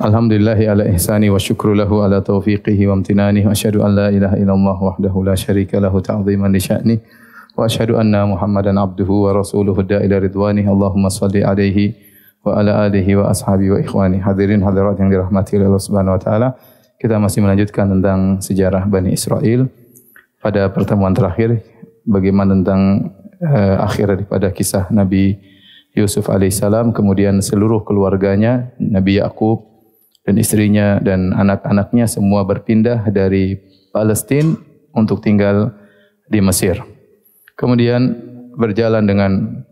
Alhamdulillahi ala ihsani wa syukru lahu ala taufiqihi wa amtinani. Wa asyhadu an la ilaha illallah wahdahu la syarika lahu ta'ziman li sya'ni. Wa asyhadu anna Muhammadan abduhu wa rasuluhu da'ila ridwani. Allahumma salli alaihi wa ala alihi wa ashabi wa ikhwani. Hadirin hadirat yang dirahmati oleh Allah Subhanahu wa taala. Kita masih melanjutkan tentang sejarah Bani Israel. Pada pertemuan terakhir bagaimana tentang uh, akhir daripada kisah Nabi Yusuf alaihissalam kemudian seluruh keluarganya Nabi Yakub dan istrinya dan anak-anaknya semua berpindah dari Palestina untuk tinggal di Mesir. Kemudian berjalan dengan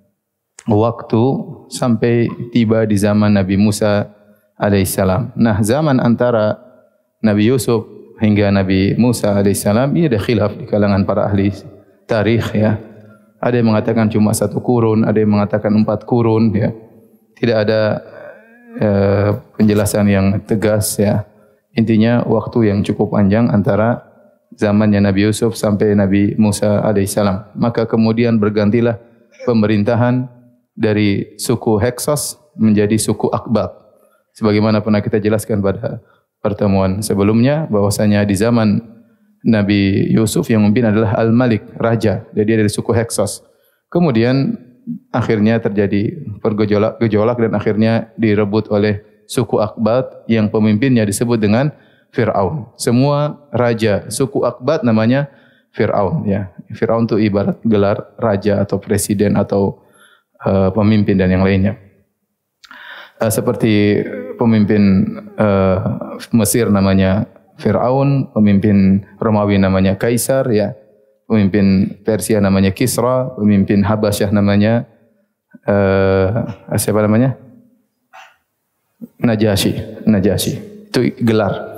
waktu sampai tiba di zaman Nabi Musa alaihissalam. Nah, zaman antara Nabi Yusuf hingga Nabi Musa alaihissalam ini ada khilaf di kalangan para ahli tarikh ya. Ada yang mengatakan cuma satu kurun, ada yang mengatakan empat kurun ya. Tidak ada Eh, penjelasan yang tegas ya. Intinya waktu yang cukup panjang antara zamannya Nabi Yusuf sampai Nabi Musa alaihissalam. Maka kemudian bergantilah pemerintahan dari suku Heksos menjadi suku Akbat. Sebagaimana pernah kita jelaskan pada pertemuan sebelumnya bahwasanya di zaman Nabi Yusuf yang memimpin adalah Al-Malik, raja. Jadi dia dari suku Heksos. Kemudian akhirnya terjadi pergejolak-gejolak dan akhirnya direbut oleh suku Akbat yang pemimpinnya disebut dengan Fir'aun. Semua raja suku Akbat namanya Fir'aun. Ya. Fir'aun itu ibarat gelar raja atau presiden atau uh, pemimpin dan yang lainnya. Uh, seperti pemimpin uh, Mesir namanya Fir'aun, pemimpin Romawi namanya Kaisar, ya pemimpin Persia namanya Kisra, pemimpin Habasyah namanya uh, siapa namanya? Najasyi, Najasyi. Itu gelar.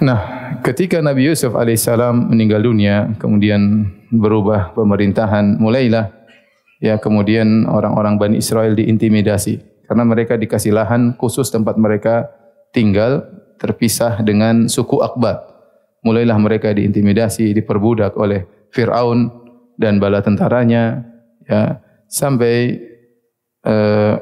Nah, ketika Nabi Yusuf alaihissalam meninggal dunia, kemudian berubah pemerintahan, mulailah ya kemudian orang-orang Bani Israel diintimidasi karena mereka dikasih lahan khusus tempat mereka tinggal terpisah dengan suku Akbat mulailah mereka diintimidasi, diperbudak oleh Fir'aun dan bala tentaranya ya sampai uh,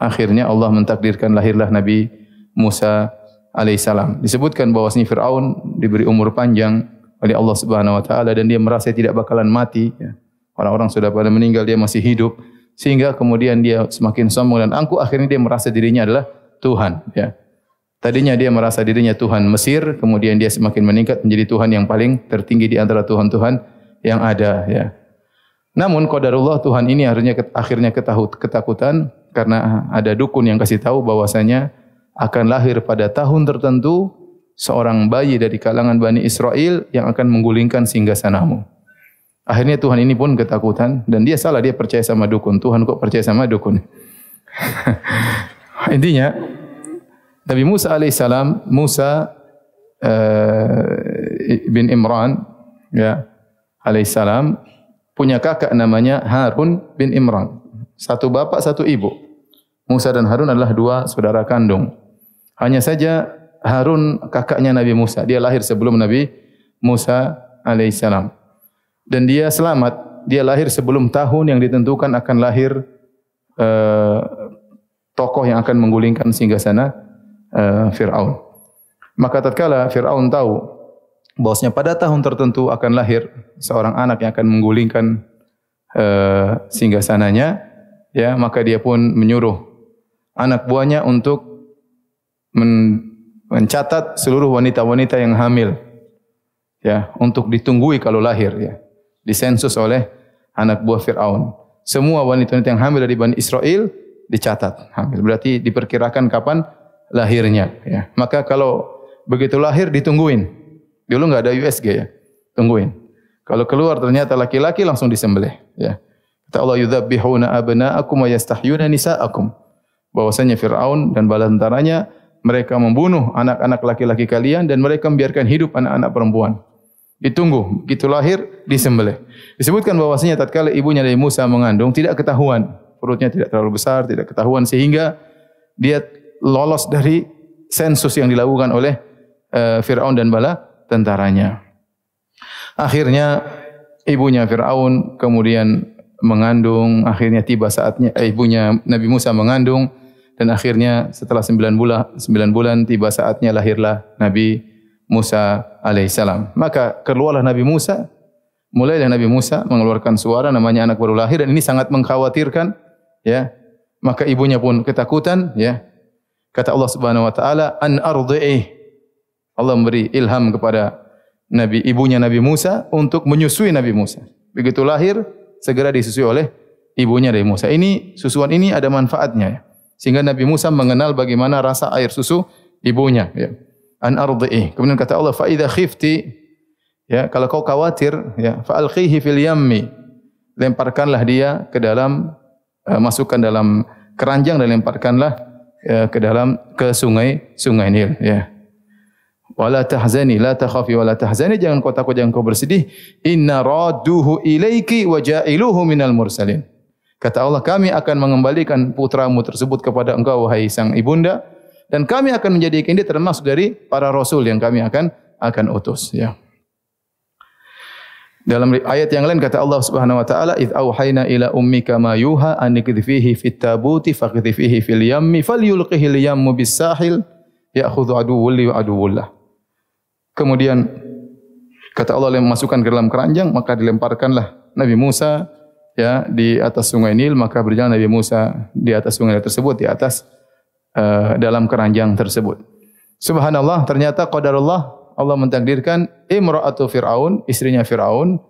akhirnya Allah mentakdirkan lahirlah Nabi Musa alaihissalam. Disebutkan bahawa Fir'aun diberi umur panjang oleh Allah Subhanahu wa taala dan dia merasa tidak bakalan mati ya. Orang-orang sudah pada meninggal dia masih hidup sehingga kemudian dia semakin sombong dan angkuh akhirnya dia merasa dirinya adalah Tuhan ya. Tadinya dia merasa dirinya Tuhan Mesir, kemudian dia semakin meningkat menjadi Tuhan yang paling tertinggi di antara Tuhan-Tuhan yang ada. Ya. Namun qadarullah Tuhan ini akhirnya akhirnya ketakutan karena ada dukun yang kasih tahu bahwasanya akan lahir pada tahun tertentu seorang bayi dari kalangan Bani Israel yang akan menggulingkan singgasanamu. Akhirnya Tuhan ini pun ketakutan dan dia salah dia percaya sama dukun. Tuhan kok percaya sama dukun? Intinya Nabi Musa alaihissalam, Musa uh, bin Imran, ya, alaihissalam, punya kakak namanya Harun bin Imran. Satu bapak, satu ibu. Musa dan Harun adalah dua saudara kandung. Hanya saja Harun kakaknya Nabi Musa. Dia lahir sebelum Nabi Musa alaihissalam. Dan dia selamat. Dia lahir sebelum tahun yang ditentukan akan lahir uh, tokoh yang akan menggulingkan singgasana uh, Fir'aun. Maka tatkala Fir'aun tahu bahwasanya pada tahun tertentu akan lahir seorang anak yang akan menggulingkan uh, singgasananya, ya maka dia pun menyuruh anak buahnya untuk men mencatat seluruh wanita-wanita yang hamil ya untuk ditunggui kalau lahir ya. Disensus oleh anak buah Firaun. Semua wanita-wanita yang hamil dari Bani Israel dicatat hamil. Berarti diperkirakan kapan lahirnya. Ya. Maka kalau begitu lahir ditungguin. Dulu enggak ada USG ya. Tungguin. Kalau keluar ternyata laki-laki langsung disembelih. Ya. Kata Allah yudzabihuna abna'akum wa yastahyuna nisa'akum. Bahwasanya Firaun dan bala tentaranya mereka membunuh anak-anak laki-laki kalian dan mereka membiarkan hidup anak-anak perempuan. Ditunggu, begitu lahir disembelih. Disebutkan bahwasanya tatkala ibunya dari Musa mengandung tidak ketahuan, perutnya tidak terlalu besar, tidak ketahuan sehingga dia lolos dari sensus yang dilakukan oleh uh, Fir'aun dan bala tentaranya. Akhirnya ibunya Fir'aun kemudian mengandung, akhirnya tiba saatnya eh, ibunya Nabi Musa mengandung dan akhirnya setelah sembilan bulan sembilan bulan tiba saatnya lahirlah Nabi Musa alaihissalam. Maka keluarlah Nabi Musa, mulailah Nabi Musa mengeluarkan suara namanya anak baru lahir dan ini sangat mengkhawatirkan ya. Maka ibunya pun ketakutan ya. Kata Allah Subhanahu wa taala an ardhi'i. Allah memberi ilham kepada Nabi ibunya Nabi Musa untuk menyusui Nabi Musa. Begitu lahir segera disusui oleh ibunya Nabi Musa. Ini susuan ini ada manfaatnya ya sehingga Nabi Musa mengenal bagaimana rasa air susu ibunya ya an ardhi kemudian kata Allah fa idza khifti ya kalau kau khawatir ya fa alqihi fil yammi lemparkanlah dia ke dalam uh, masukkan dalam keranjang dan lemparkanlah uh, ke dalam ke sungai sungai Nil ya wala tahzani la takhafi wala tahzani jangan kau takut jangan kau bersedih inna radduhu ilaiki wa ja'iluhu minal mursalin Kata Allah, kami akan mengembalikan putramu tersebut kepada engkau, wahai sang ibunda. Dan kami akan menjadikan dia termasuk dari para rasul yang kami akan akan utus. Ya. Dalam ayat yang lain kata Allah Subhanahu wa taala, "Idz auhayna ila ummika ma yuha an ikdhifihi fit tabuti faqdhifihi fil yammi falyulqihi al yammu bis sahil ya'khudhu aduwwul li aduwwullah." Kemudian kata Allah yang masukkan ke dalam keranjang maka dilemparkanlah Nabi Musa ya di atas sungai Nil maka berjalan Nabi Musa di atas sungai Nil tersebut di atas uh, dalam keranjang tersebut. Subhanallah ternyata qadarullah Allah mentakdirkan imra'atu Firaun istrinya Firaun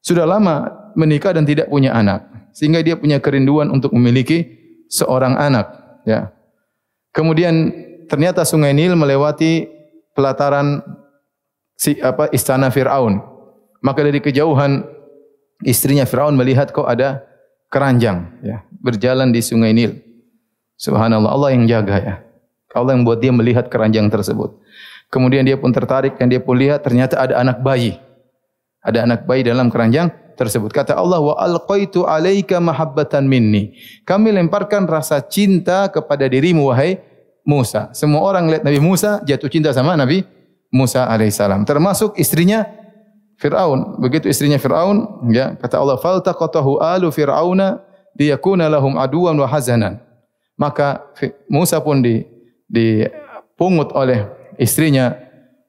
sudah lama menikah dan tidak punya anak sehingga dia punya kerinduan untuk memiliki seorang anak ya. Kemudian ternyata sungai Nil melewati pelataran si apa istana Firaun. Maka dari kejauhan istrinya Firaun melihat kok ada keranjang ya berjalan di sungai Nil. Subhanallah Allah yang jaga ya. Allah yang buat dia melihat keranjang tersebut. Kemudian dia pun tertarik dan dia pun lihat ternyata ada anak bayi. Ada anak bayi dalam keranjang tersebut. Kata Allah wa alqaitu alaika mahabbatan minni. Kami lemparkan rasa cinta kepada dirimu wahai Musa. Semua orang lihat Nabi Musa jatuh cinta sama Nabi Musa alaihissalam. Termasuk istrinya Fir'aun. Begitu istrinya Fir'aun, ya, kata Allah, "Faltaqatahu alu Fir'auna liyakuna lahum aduwan wa hazanan." Maka Musa pun di dipungut oleh istrinya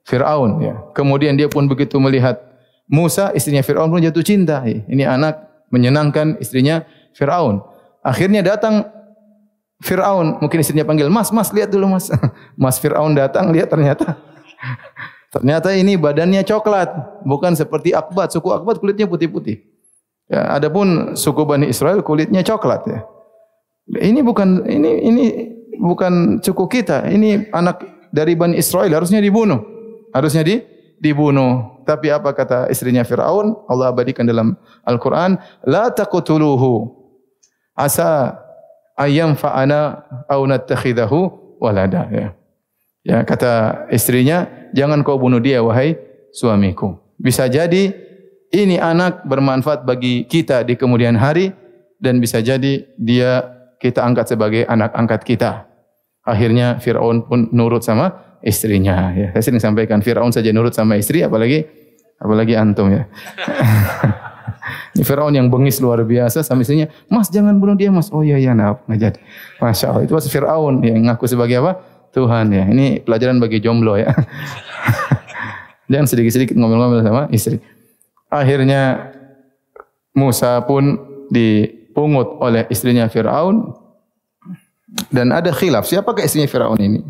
Fir'aun, ya. Kemudian dia pun begitu melihat Musa, istrinya Fir'aun pun jatuh cinta. Ini anak menyenangkan istrinya Fir'aun. Akhirnya datang Fir'aun, mungkin istrinya panggil, "Mas, Mas, lihat dulu, Mas." Mas Fir'aun datang, lihat ternyata Ternyata ini badannya coklat, bukan seperti Akbat. Suku Akbat kulitnya putih-putih. Ya, adapun suku Bani Israel kulitnya coklat ya. Ini bukan ini ini bukan suku kita. Ini anak dari Bani Israel harusnya dibunuh. Harusnya di dibunuh. Tapi apa kata istrinya Firaun? Allah abadikan dalam Al-Qur'an, la taqtuluhu. Asa ayam fa'ana au nattakhidahu walada ya. Ya, kata istrinya, jangan kau bunuh dia wahai suamiku. Bisa jadi ini anak bermanfaat bagi kita di kemudian hari dan bisa jadi dia kita angkat sebagai anak angkat kita. Akhirnya Firaun pun nurut sama istrinya ya. Saya sering sampaikan Firaun saja nurut sama istri apalagi apalagi antum ya. Ini Firaun yang bengis luar biasa sama istrinya, "Mas jangan bunuh dia, Mas." Oh iya iya, nah, enggak jadi. Masya Allah, itu was Firaun yang ngaku sebagai apa? Tuhan ya. Ini pelajaran bagi jomblo ya. Jangan sedikit-sedikit ngomel-ngomel sama istri. Akhirnya Musa pun dipungut oleh istrinya Firaun dan ada khilaf. Siapakah istrinya Firaun ini?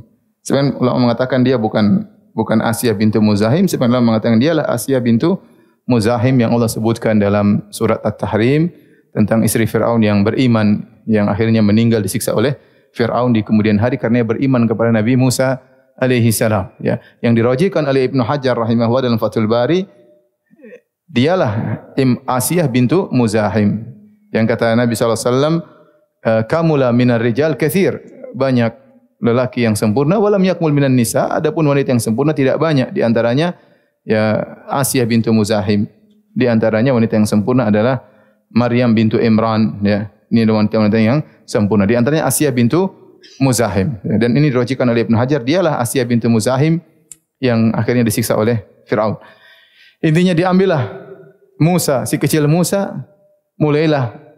Sebenarnya ulama mengatakan dia bukan bukan Asia bintu Muzahim, sebenarnya ulama mengatakan dia lah Asia bintu Muzahim yang Allah sebutkan dalam surat At-Tahrim tentang istri Firaun yang beriman yang akhirnya meninggal disiksa oleh Fir'aun di kemudian hari karena beriman kepada Nabi Musa alaihi salam. Ya. Yang dirajikan oleh Ibnu Hajar rahimahullah dalam Fathul Bari dialah Im Asiyah bintu Muzahim. Yang kata Nabi sallallahu alaihi wasallam kamula minar rijal kathir banyak lelaki yang sempurna walam yakmul minan nisa adapun wanita yang sempurna tidak banyak di antaranya ya Asiyah bintu Muzahim di antaranya wanita yang sempurna adalah Maryam bintu Imran ya ini wanita-wanita yang sempurna. Di antaranya Asia bintu Muzahim. Dan ini dirajikan oleh Ibn Hajar. Dialah Asia bintu Muzahim yang akhirnya disiksa oleh Fir'aun. Intinya diambillah Musa, si kecil Musa, mulailah.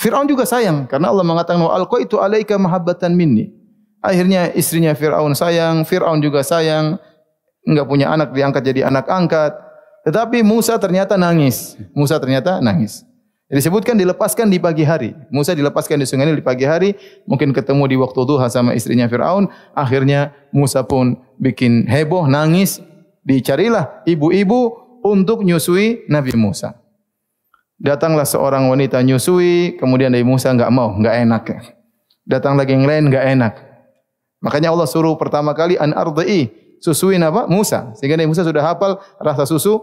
Fir'aun juga sayang. Karena Allah mengatakan, Wa alqa itu alaika mahabbatan minni. Akhirnya istrinya Fir'aun sayang, Fir'aun juga sayang, enggak punya anak diangkat jadi anak angkat. Tetapi Musa ternyata nangis. Musa ternyata nangis. Disebutkan dilepaskan di pagi hari. Musa dilepaskan di sungai Nil di pagi hari, mungkin ketemu di waktu duha sama istrinya Firaun. Akhirnya Musa pun bikin heboh, nangis. Dicarilah ibu-ibu untuk nyusui Nabi Musa. Datanglah seorang wanita nyusui, kemudian Nabi Musa enggak mau, enggak enak. Datang lagi yang lain enggak enak. Makanya Allah suruh pertama kali an ardai, susuin apa? Musa. Sehingga Nabi Musa sudah hafal rasa susu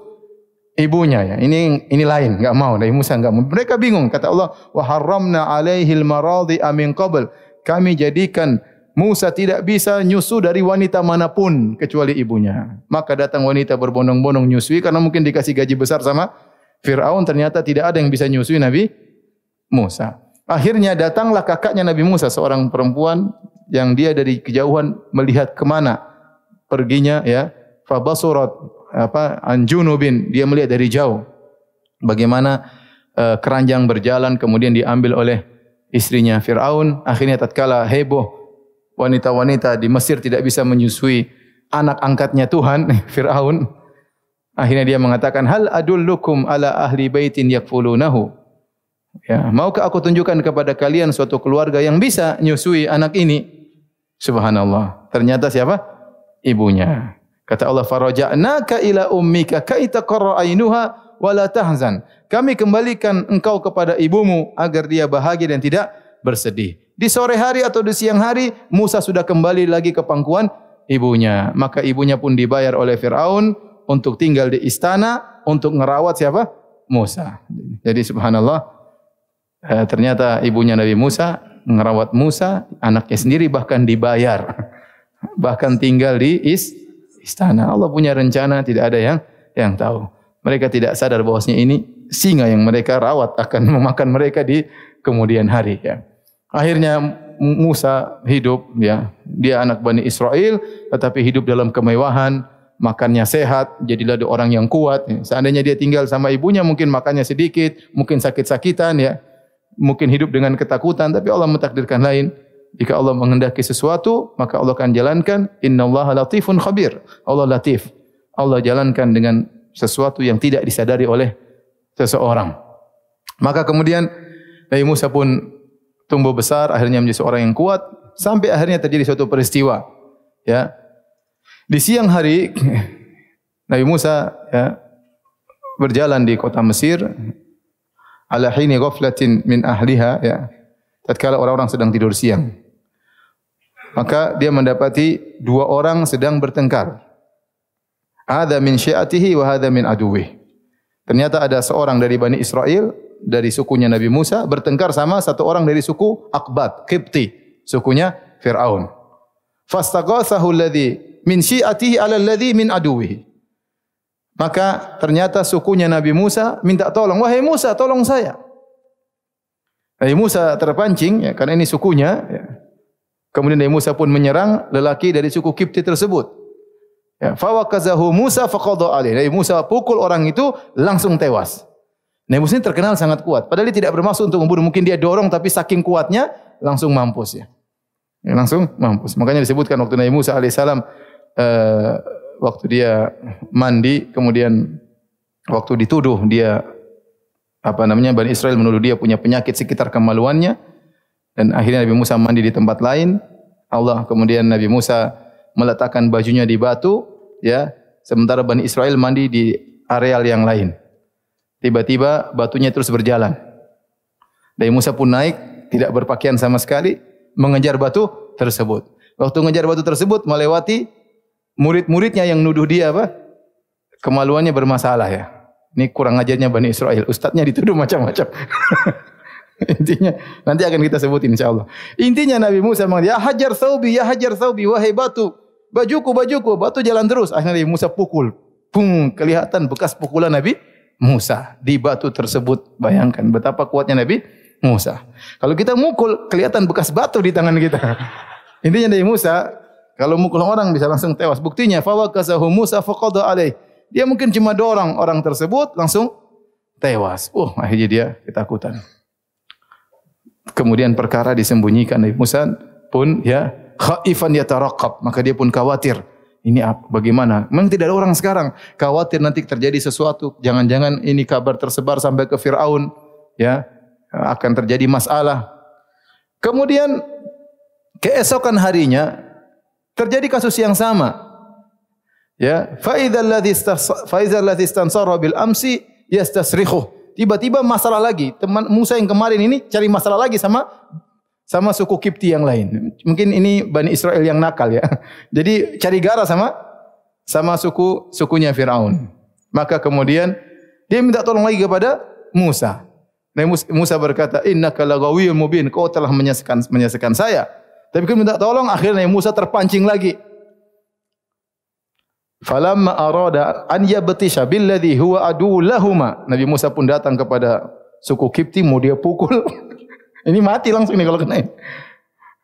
ibunya ya. Ini ini lain, enggak mau Nabi Musa enggak mau. Mereka bingung kata Allah, "Wa harramna 'alaihi al-maradi amin qabl." Kami jadikan Musa tidak bisa nyusu dari wanita manapun kecuali ibunya. Maka datang wanita berbondong-bondong nyusui karena mungkin dikasih gaji besar sama Firaun ternyata tidak ada yang bisa nyusui Nabi Musa. Akhirnya datanglah kakaknya Nabi Musa seorang perempuan yang dia dari kejauhan melihat ke mana perginya ya. Fa basurat apa anjunubin dia melihat dari jauh bagaimana uh, keranjang berjalan kemudian diambil oleh istrinya Firaun akhirnya tatkala heboh wanita-wanita di Mesir tidak bisa menyusui anak angkatnya Tuhan Firaun akhirnya dia mengatakan hal adullukum ala ahli baitin yakfulunahu ya maukah aku tunjukkan kepada kalian suatu keluarga yang bisa menyusui anak ini subhanallah ternyata siapa ibunya Kata Allah faraja'naka ila ummika kaita qarra ainuha wala tahzan. Kami kembalikan engkau kepada ibumu agar dia bahagia dan tidak bersedih. Di sore hari atau di siang hari Musa sudah kembali lagi ke pangkuan ibunya. Maka ibunya pun dibayar oleh Firaun untuk tinggal di istana untuk merawat siapa? Musa. Jadi subhanallah eh, ternyata ibunya Nabi Musa merawat Musa, anaknya sendiri bahkan dibayar. bahkan tinggal di istana istana. Allah punya rencana, tidak ada yang yang tahu. Mereka tidak sadar bahwasanya ini singa yang mereka rawat akan memakan mereka di kemudian hari. Ya. Akhirnya Musa hidup, ya, dia anak bani Israel, tetapi hidup dalam kemewahan, makannya sehat, jadilah dia orang yang kuat. Ya. Seandainya dia tinggal sama ibunya, mungkin makannya sedikit, mungkin sakit-sakitan, ya, mungkin hidup dengan ketakutan, tapi Allah mentakdirkan lain. Jika Allah menghendaki sesuatu, maka Allah akan jalankan. Inna Allah latifun khabir. Allah latif. Allah jalankan dengan sesuatu yang tidak disadari oleh seseorang. Maka kemudian Nabi Musa pun tumbuh besar, akhirnya menjadi seorang yang kuat, sampai akhirnya terjadi suatu peristiwa. Ya, di siang hari Nabi Musa ya, berjalan di kota Mesir, ala hini ghaflatin min ahliha, ya, tatkala orang-orang sedang tidur siang maka dia mendapati dua orang sedang bertengkar. Ada min syiatihi wa hadha min aduwih. Ternyata ada seorang dari Bani Israel, dari sukunya Nabi Musa, bertengkar sama satu orang dari suku Akbat, Qibti, sukunya Fir'aun. Fastaghasahu alladhi min syiatihi ala alladhi min aduwih. Maka ternyata sukunya Nabi Musa minta tolong, wahai Musa, tolong saya. Nabi Musa terpancing, ya, karena ini sukunya, ya, Kemudian Nabi Musa pun menyerang lelaki dari suku Kipti tersebut. Ya, fawakazahu Musa faqadha alaih. Nabi Musa pukul orang itu langsung tewas. Nabi Musa ini terkenal sangat kuat. Padahal dia tidak bermaksud untuk membunuh. Mungkin dia dorong tapi saking kuatnya langsung mampus ya. Ya langsung mampus. Makanya disebutkan waktu Nabi Musa alaihissalam uh, waktu dia mandi kemudian waktu dituduh dia apa namanya Bani Israel menuduh dia punya penyakit sekitar kemaluannya dan akhirnya Nabi Musa mandi di tempat lain. Allah kemudian Nabi Musa meletakkan bajunya di batu, ya. Sementara Bani Israel mandi di areal yang lain. Tiba-tiba batunya terus berjalan. Nabi Musa pun naik, tidak berpakaian sama sekali, mengejar batu tersebut. Waktu mengejar batu tersebut melewati murid-muridnya yang nuduh dia apa? Kemaluannya bermasalah ya. Ini kurang ajarnya Bani Israel. Ustadznya dituduh macam-macam. Intinya nanti akan kita sebutin insyaallah. Intinya Nabi Musa mengatakan, "Ya hajar saubi, ya hajar saubi, wahai batu, bajuku, bajuku." Batu jalan terus. Akhirnya Nabi Musa pukul. Pung, kelihatan bekas pukulan Nabi Musa di batu tersebut. Bayangkan betapa kuatnya Nabi Musa. Kalau kita mukul, kelihatan bekas batu di tangan kita. Intinya Nabi Musa, kalau mukul orang bisa langsung tewas. Buktinya, fawakasahu Musa faqada alaih. Dia mungkin cuma dorong orang tersebut langsung tewas. Oh, akhirnya dia ketakutan kemudian perkara disembunyikan Nabi Musa pun ya khaifan yataraqab maka dia pun khawatir ini bagaimana memang tidak ada orang sekarang khawatir nanti terjadi sesuatu jangan-jangan ini kabar tersebar sampai ke Firaun ya akan terjadi masalah kemudian keesokan harinya terjadi kasus yang sama ya fa idzal ladzi ladzi istansara bil amsi yastasrikhu tiba-tiba masalah lagi teman Musa yang kemarin ini cari masalah lagi sama sama suku Kipti yang lain. Mungkin ini Bani Israel yang nakal ya. Jadi cari gara sama sama suku sukunya Firaun. Maka kemudian dia minta tolong lagi kepada Musa. Dan Musa berkata, "Innaka lagawiyyun mubin." Kau telah menyesakan menyesakan saya. Tapi kan minta tolong akhirnya Musa terpancing lagi. Falamma arada an yabtisha billadhi huwa adu lahuma. Nabi Musa pun datang kepada suku Kipti mau dia pukul. Ini mati langsung nih kalau kena ini.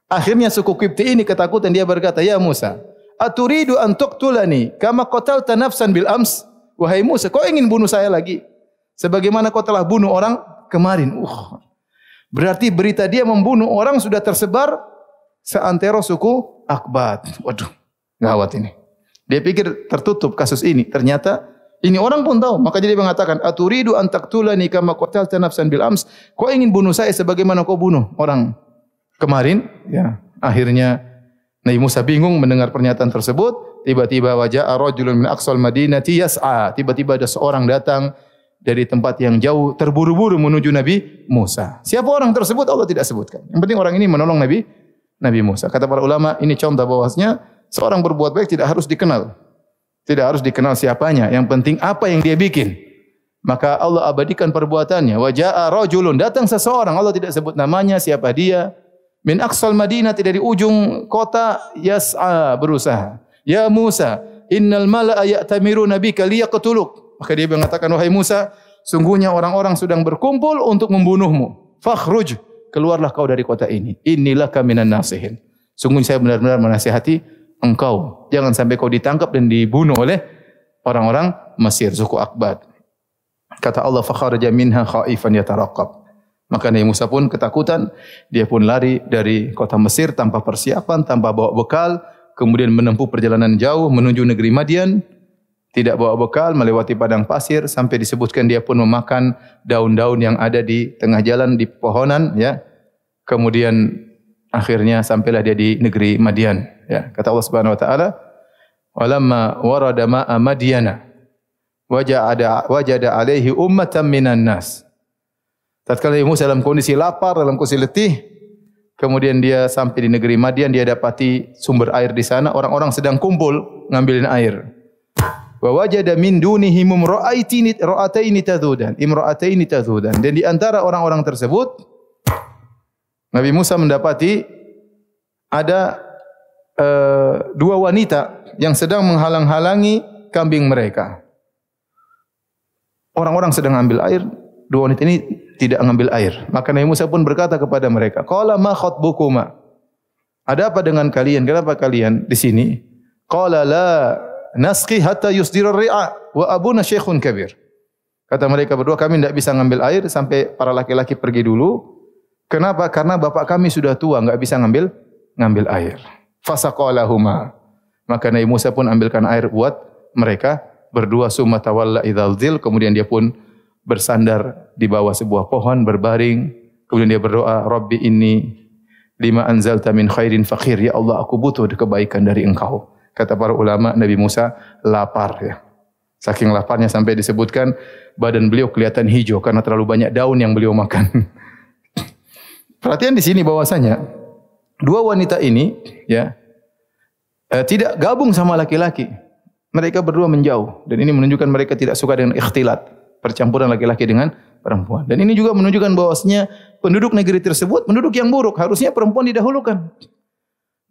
Akhirnya suku Kipti ini ketakutan dia berkata, "Ya Musa, aturidu an tuqtulani kama qatalta nafsan bil ams?" Wahai Musa, kau ingin bunuh saya lagi? Sebagaimana kau telah bunuh orang kemarin. Uh. Berarti berita dia membunuh orang sudah tersebar seantero suku Akbat. Waduh, gawat ini. Dia pikir tertutup kasus ini. Ternyata ini orang pun tahu. Maka jadi mengatakan, Aturidu antaktulani kama kotel tenafsan bil ams. Kau ingin bunuh saya sebagaimana kau bunuh orang kemarin? Ya. Akhirnya Nabi Musa bingung mendengar pernyataan tersebut. Tiba-tiba wajah arrojulun min aqsal madinati yas'a. Tiba-tiba ada seorang datang dari tempat yang jauh terburu-buru menuju Nabi Musa. Siapa orang tersebut Allah tidak sebutkan. Yang penting orang ini menolong Nabi Nabi Musa. Kata para ulama ini contoh bahwasanya seorang berbuat baik tidak harus dikenal. Tidak harus dikenal siapanya. Yang penting apa yang dia bikin. Maka Allah abadikan perbuatannya. Waja'a rajulun. Datang seseorang. Allah tidak sebut namanya. Siapa dia. Min aqsal madinah. Dari ujung kota. Yas'a berusaha. Ya Musa. Innal mala'a ya'tamiru nabika liyaqtuluk. Maka dia mengatakan. Wahai Musa Sungguhnya orang-orang sedang berkumpul untuk membunuhmu. Fakhruj. Keluarlah kau dari kota ini. Inilah kaminan nasihin. Sungguh saya benar-benar menasihati engkau. Jangan sampai kau ditangkap dan dibunuh oleh orang-orang Mesir, suku Akbad. Kata Allah, فَخَرَجَ مِنْهَا خَائِفًا يَتَرَقَّبْ Maka Nabi Musa pun ketakutan. Dia pun lari dari kota Mesir tanpa persiapan, tanpa bawa bekal. Kemudian menempuh perjalanan jauh menuju negeri Madian. tidak bawa bekal, melewati padang pasir. Sampai disebutkan dia pun memakan daun-daun yang ada di tengah jalan, di pohonan. Ya. Kemudian akhirnya sampailah dia di negeri Madian. Ya, kata Allah Subhanahu wa taala, "Walamma warada ma'a Madyana wajada wajada alaihi ummatan minan nas." Tatkala Musa dalam kondisi lapar, dalam kondisi letih, kemudian dia sampai di negeri Madian, dia dapati sumber air di sana, orang-orang sedang kumpul ngambilin air. Wa wajada min dunihim imra'ataini ra'ataini tadhudan, imra'ataini tadhudan. Dan di antara orang-orang tersebut Nabi Musa mendapati ada uh, dua wanita yang sedang menghalang-halangi kambing mereka. Orang-orang sedang ambil air, dua wanita ini tidak mengambil air. Maka Nabi Musa pun berkata kepada mereka, "Qala ma khatbukuma?" Ada apa dengan kalian? Kenapa kalian di sini? Qala la nasqi hatta yusdira ar-ri'a wa abuna syekhun kabir. Kata mereka berdua, kami tidak bisa mengambil air sampai para laki-laki pergi dulu Kenapa? Karena bapak kami sudah tua, enggak bisa ngambil ngambil air. Fasaqalahuma. Maka Nabi Musa pun ambilkan air buat mereka berdua summa tawalla idzal kemudian dia pun bersandar di bawah sebuah pohon berbaring kemudian dia berdoa rabbi inni lima anzalta min khairin fakhir ya Allah aku butuh kebaikan dari engkau kata para ulama Nabi Musa lapar ya saking laparnya sampai disebutkan badan beliau kelihatan hijau karena terlalu banyak daun yang beliau makan Perhatian di sini bahwasanya dua wanita ini ya eh, tidak gabung sama laki-laki. Mereka berdua menjauh dan ini menunjukkan mereka tidak suka dengan ikhtilat, percampuran laki-laki dengan perempuan. Dan ini juga menunjukkan bahwasanya penduduk negeri tersebut penduduk yang buruk, harusnya perempuan didahulukan.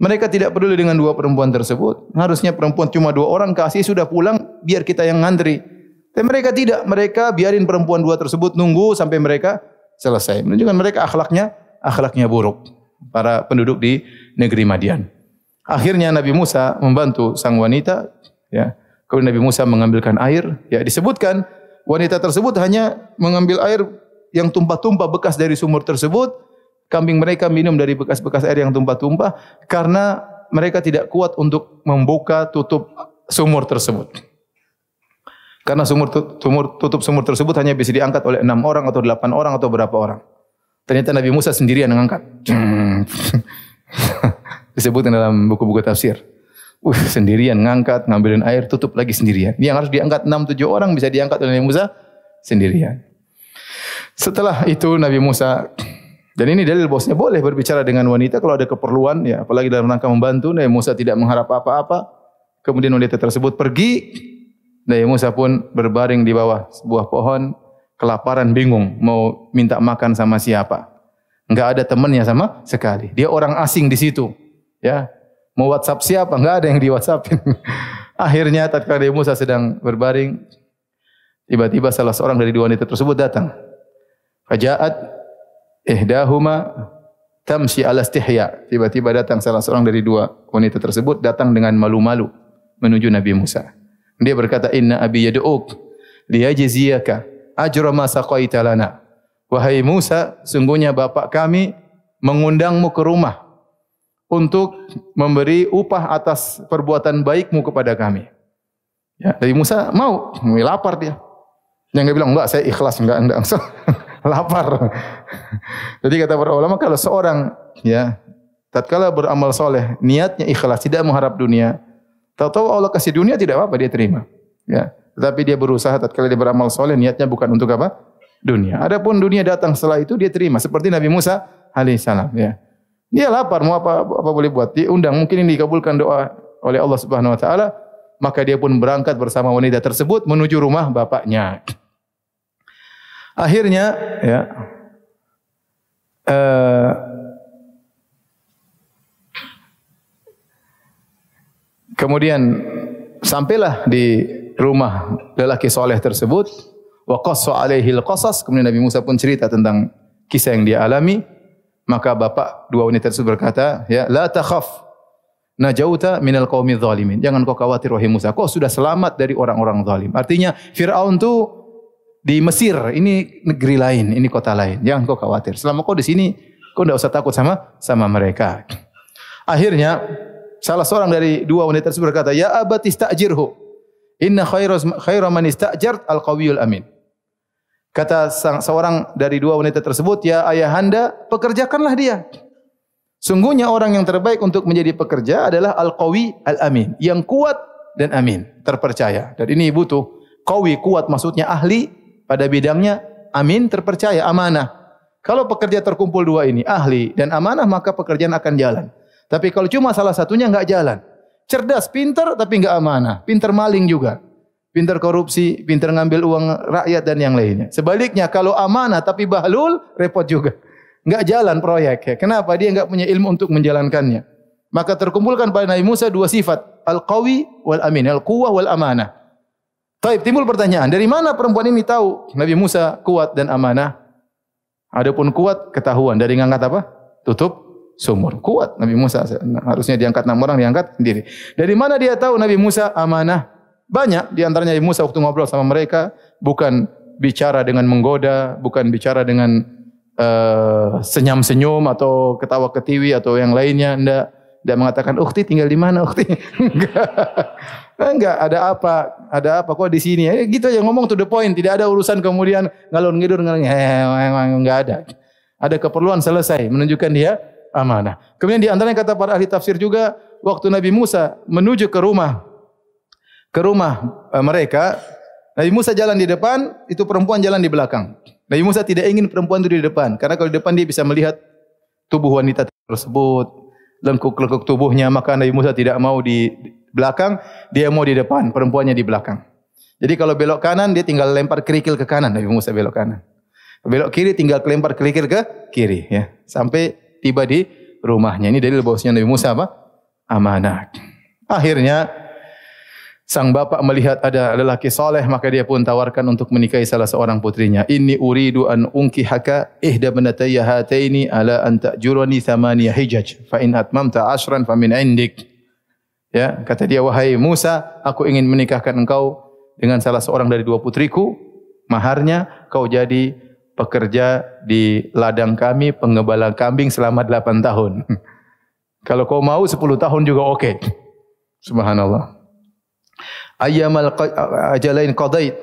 Mereka tidak peduli dengan dua perempuan tersebut. Harusnya perempuan cuma dua orang kasih sudah pulang biar kita yang ngantri. Tapi mereka tidak, mereka biarin perempuan dua tersebut nunggu sampai mereka selesai. Menunjukkan mereka akhlaknya akhlaknya buruk para penduduk di negeri Madian. Akhirnya Nabi Musa membantu sang wanita, ya. Kemudian Nabi Musa mengambilkan air, ya disebutkan wanita tersebut hanya mengambil air yang tumpah-tumpah bekas dari sumur tersebut. Kambing mereka minum dari bekas-bekas air yang tumpah-tumpah karena mereka tidak kuat untuk membuka tutup sumur tersebut. Karena sumur, sumur tutup sumur tersebut hanya bisa diangkat oleh enam orang atau delapan orang atau berapa orang. Ternyata Nabi Musa sendirian mengangkat. Disebutkan dalam buku-buku tafsir. Uh, sendirian ngangkat, ngambilin air, tutup lagi sendirian. Yang harus diangkat enam tujuh orang bisa diangkat oleh Nabi Musa sendirian. Setelah itu Nabi Musa dan ini dalil bosnya boleh berbicara dengan wanita kalau ada keperluan ya apalagi dalam rangka membantu Nabi Musa tidak mengharap apa-apa kemudian wanita tersebut pergi Nabi Musa pun berbaring di bawah sebuah pohon, kelaparan, bingung mau minta makan sama siapa. Enggak ada temannya sama sekali. Dia orang asing di situ. Ya, mau WhatsApp siapa? Enggak ada yang di WhatsApp. Akhirnya tatkala Nabi Musa sedang berbaring, tiba-tiba salah seorang dari dua wanita tersebut datang. Fajaat ihdahuma tamshi ala istihya. Tiba-tiba datang salah seorang dari dua wanita tersebut datang dengan malu-malu menuju Nabi Musa. Dia berkata, Inna abi yad'uk liyajziyaka ajra ma saqaita lana. Wahai Musa, sungguhnya bapak kami mengundangmu ke rumah untuk memberi upah atas perbuatan baikmu kepada kami. Ya, dari Musa mau, mau lapar dia. Yang dia bilang, enggak, saya ikhlas, enggak, enggak. So, lapar. Jadi kata para ulama, kalau seorang ya tatkala beramal soleh, niatnya ikhlas, tidak mengharap dunia, Tahu-tahu Allah kasih dunia tidak apa-apa dia terima. Ya. Tetapi dia berusaha tatkala dia beramal soleh niatnya bukan untuk apa? Dunia. Adapun dunia datang setelah itu dia terima seperti Nabi Musa alaihissalam ya. Dia lapar mau apa apa boleh buat? Dia undang mungkin ini dikabulkan doa oleh Allah Subhanahu wa taala maka dia pun berangkat bersama wanita tersebut menuju rumah bapaknya. Akhirnya ya uh, Kemudian sampailah di rumah lelaki soleh tersebut. Wa qassa alaihi al-qasas. Kemudian Nabi Musa pun cerita tentang kisah yang dia alami. Maka bapak dua wanita tersebut berkata, ya la takhaf najauta minal qaumi zalimin. Jangan kau khawatir wahai Musa, kau sudah selamat dari orang-orang zalim. Artinya Firaun tu di Mesir, ini negeri lain, ini kota lain. Jangan kau khawatir. Selama kau di sini, kau tidak usah takut sama sama mereka. Akhirnya salah seorang dari dua wanita tersebut berkata, "Ya abati istajirhu. Inna khairaz khaira man istajart al-qawiyul amin." Kata seorang dari dua wanita tersebut, "Ya ayahanda, pekerjakanlah dia." Sungguhnya orang yang terbaik untuk menjadi pekerja adalah al-qawi al-amin, yang kuat dan amin, terpercaya. Dan ini butuh qawi kuat maksudnya ahli pada bidangnya, amin terpercaya, amanah. Kalau pekerja terkumpul dua ini, ahli dan amanah, maka pekerjaan akan jalan. Tapi kalau cuma salah satunya enggak jalan. Cerdas, pintar tapi enggak amanah. Pintar maling juga. Pintar korupsi, pintar ngambil uang rakyat dan yang lainnya. Sebaliknya kalau amanah tapi bahlul, repot juga. Enggak jalan proyek. Kenapa? Dia enggak punya ilmu untuk menjalankannya. Maka terkumpulkan pada Nabi Musa dua sifat. Al-qawi wal-amin. Al-quwah wal-amanah. Taib, timbul pertanyaan. Dari mana perempuan ini tahu Nabi Musa kuat dan amanah? Adapun kuat, ketahuan. Dari ngangkat apa? Tutup sumur. Kuat Nabi Musa. Harusnya diangkat enam orang, diangkat sendiri. Dari mana dia tahu Nabi Musa amanah? Banyak di antaranya Nabi Musa waktu ngobrol sama mereka. Bukan bicara dengan menggoda, bukan bicara dengan uh, senyum-senyum atau ketawa ketiwi atau yang lainnya. Tidak. Tidak mengatakan, ukti tinggal di mana ukti? Enggak. Enggak, ada apa? Ada apa kok di sini? Eh, gitu aja ngomong to the point. Tidak ada urusan kemudian ngalur-ngidur, ngalur enggak ada. Ada keperluan selesai. Menunjukkan dia amanah. Kemudian di antaranya kata para ahli tafsir juga waktu Nabi Musa menuju ke rumah ke rumah mereka, Nabi Musa jalan di depan, itu perempuan jalan di belakang. Nabi Musa tidak ingin perempuan itu di depan karena kalau di depan dia bisa melihat tubuh wanita tersebut, lengkuk-lengkuk tubuhnya, maka Nabi Musa tidak mau di belakang, dia mau di depan, perempuannya di belakang. Jadi kalau belok kanan dia tinggal lempar kerikil ke kanan, Nabi Musa belok kanan. Belok kiri tinggal lempar kerikil ke kiri ya. Sampai tiba di rumahnya. Ini dalil bahwasanya Nabi Musa apa? Amanah. Akhirnya sang bapak melihat ada lelaki soleh maka dia pun tawarkan untuk menikahi salah seorang putrinya. Inni uridu an unki haka ihda banatayya hataini ala an ta'jurani thamaniya hijaj fa in atmamta ashran fa min indik. Ya, kata dia wahai Musa, aku ingin menikahkan engkau dengan salah seorang dari dua putriku. Maharnya kau jadi pekerja di ladang kami pengembala kambing selama 8 tahun. Kalau kau mau 10 tahun juga oke. Okay. Subhanallah. Ayyamal ajalain qadait.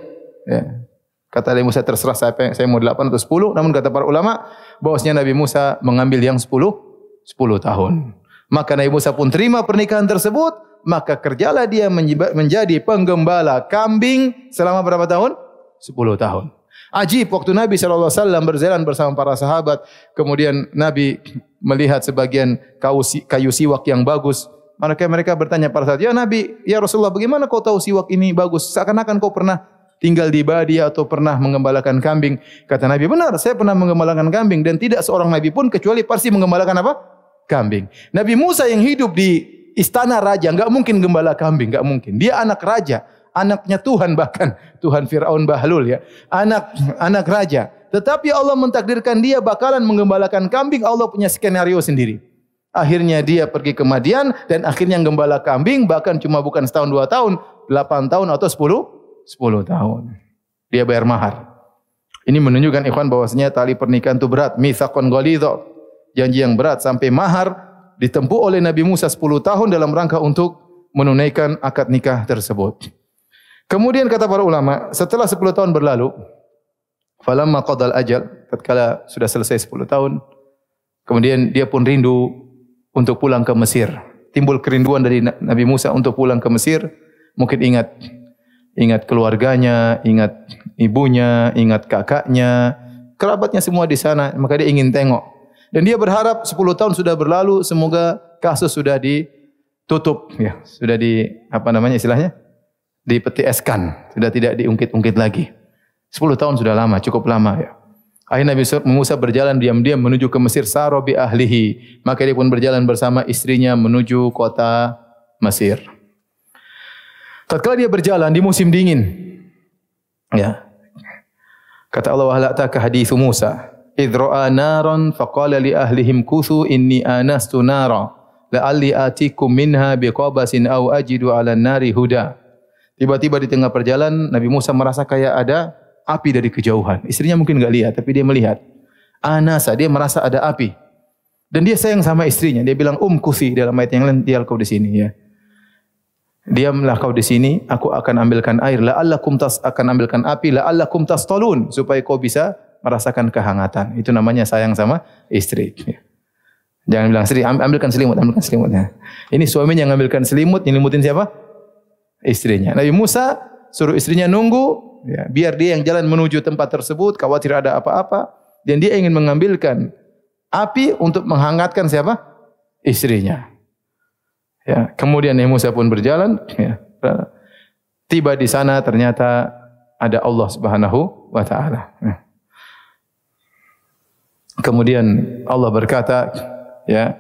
Ya. Kata Nabi Musa terserah saya, saya mau 8 atau 10. Namun kata para ulama, bahwasanya Nabi Musa mengambil yang 10, 10 tahun. Maka Nabi Musa pun terima pernikahan tersebut. Maka kerjalah dia menjadi penggembala kambing selama berapa tahun? 10 tahun. Ajib waktu Nabi SAW berjalan bersama para sahabat. Kemudian Nabi melihat sebagian kayu siwak yang bagus. Mereka mereka bertanya para sahabat, Ya Nabi, Ya Rasulullah, bagaimana kau tahu siwak ini bagus? Seakan-akan kau pernah tinggal di Badia atau pernah mengembalakan kambing. Kata Nabi, benar, saya pernah mengembalakan kambing. Dan tidak seorang Nabi pun kecuali pasti mengembalakan apa? Kambing. Nabi Musa yang hidup di istana raja, enggak mungkin gembala kambing, enggak mungkin. Dia anak raja anaknya Tuhan bahkan. Tuhan Firaun Bahlul ya. Anak anak raja. Tetapi Allah mentakdirkan dia bakalan menggembalakan kambing. Allah punya skenario sendiri. Akhirnya dia pergi ke Madian dan akhirnya gembala kambing bahkan cuma bukan setahun dua tahun delapan tahun atau sepuluh sepuluh tahun. Dia bayar mahar. Ini menunjukkan ikhwan bahwasanya tali pernikahan itu berat. Mitsaqon ghalidha janji yang berat sampai mahar ditempuh oleh Nabi Musa 10 tahun dalam rangka untuk menunaikan akad nikah tersebut. Kemudian kata para ulama, setelah 10 tahun berlalu, falamma qadal ajal, tatkala sudah selesai 10 tahun, kemudian dia pun rindu untuk pulang ke Mesir. Timbul kerinduan dari Nabi Musa untuk pulang ke Mesir, mungkin ingat ingat keluarganya, ingat ibunya, ingat kakaknya, kerabatnya semua di sana, maka dia ingin tengok. Dan dia berharap 10 tahun sudah berlalu, semoga kasus sudah ditutup ya, sudah di apa namanya istilahnya? dipeti eskan, sudah tidak diungkit-ungkit lagi. 10 tahun sudah lama, cukup lama ya. Akhirnya Nabi Musa berjalan diam-diam menuju ke Mesir Sarobi ahlihi. Maka dia pun berjalan bersama istrinya menuju kota Mesir. Tatkala dia berjalan di musim dingin. Ya. Kata Allah Wahla ta'ka hadithu Musa. Idro'a naran li ahlihim kuthu inni anastu nara. La'alli atikum minha biqabasin au ajidu ala nari huda. Tiba-tiba di tengah perjalanan Nabi Musa merasa kayak ada api dari kejauhan. Istrinya mungkin enggak lihat tapi dia melihat. Anasa dia merasa ada api. Dan dia sayang sama istrinya. Dia bilang um kusi dalam ayat yang lain dia kau di sini ya. Diamlah kau di sini, aku akan ambilkan air. La Allah tas akan ambilkan api. La Allah tas tolun supaya kau bisa merasakan kehangatan. Itu namanya sayang sama istri. Ya. Jangan bilang istri, ambilkan selimut, ambilkan selimutnya. Ini suaminya yang ambilkan selimut, nyelimutin siapa? istrinya. Nabi Musa suruh istrinya nunggu, ya, biar dia yang jalan menuju tempat tersebut, khawatir ada apa-apa, dan dia ingin mengambilkan api untuk menghangatkan siapa? Istrinya. Ya, kemudian Nabi Musa pun berjalan, ya, tiba di sana ternyata ada Allah Subhanahu wa taala. Ya. Kemudian Allah berkata, ya,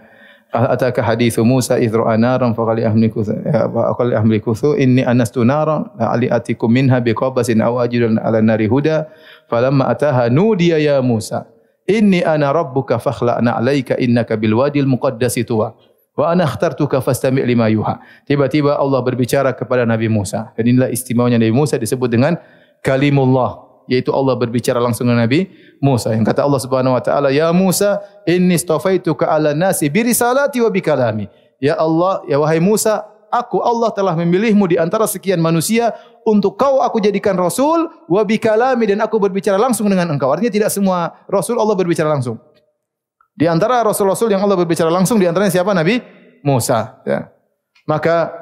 ataka hadithu Musa idru anaran fa qali ahliku fa qali ahliku inni anastu naran la ali atikum minha biqabasin aw ajran ala nari huda falamma ataha nudiya ya Musa inni ana rabbuka fakhla'na alayka innaka bil wadil muqaddas tuwa wa ana akhtartuka fastami' lima yuha tiba-tiba Allah berbicara kepada Nabi Musa. Dan inilah istimewanya Nabi Musa disebut dengan kalimullah yaitu Allah berbicara langsung dengan Nabi Musa. Yang kata Allah Subhanahu wa taala, "Ya Musa, inni istafaituka 'ala nasi bi risalati wa bi kalami." Ya Allah, ya wahai Musa, aku Allah telah memilihmu di antara sekian manusia untuk kau aku jadikan rasul wa bi kalami dan aku berbicara langsung dengan engkau. Artinya tidak semua rasul Allah berbicara langsung. Di antara rasul-rasul yang Allah berbicara langsung di antaranya siapa? Nabi Musa, ya. Maka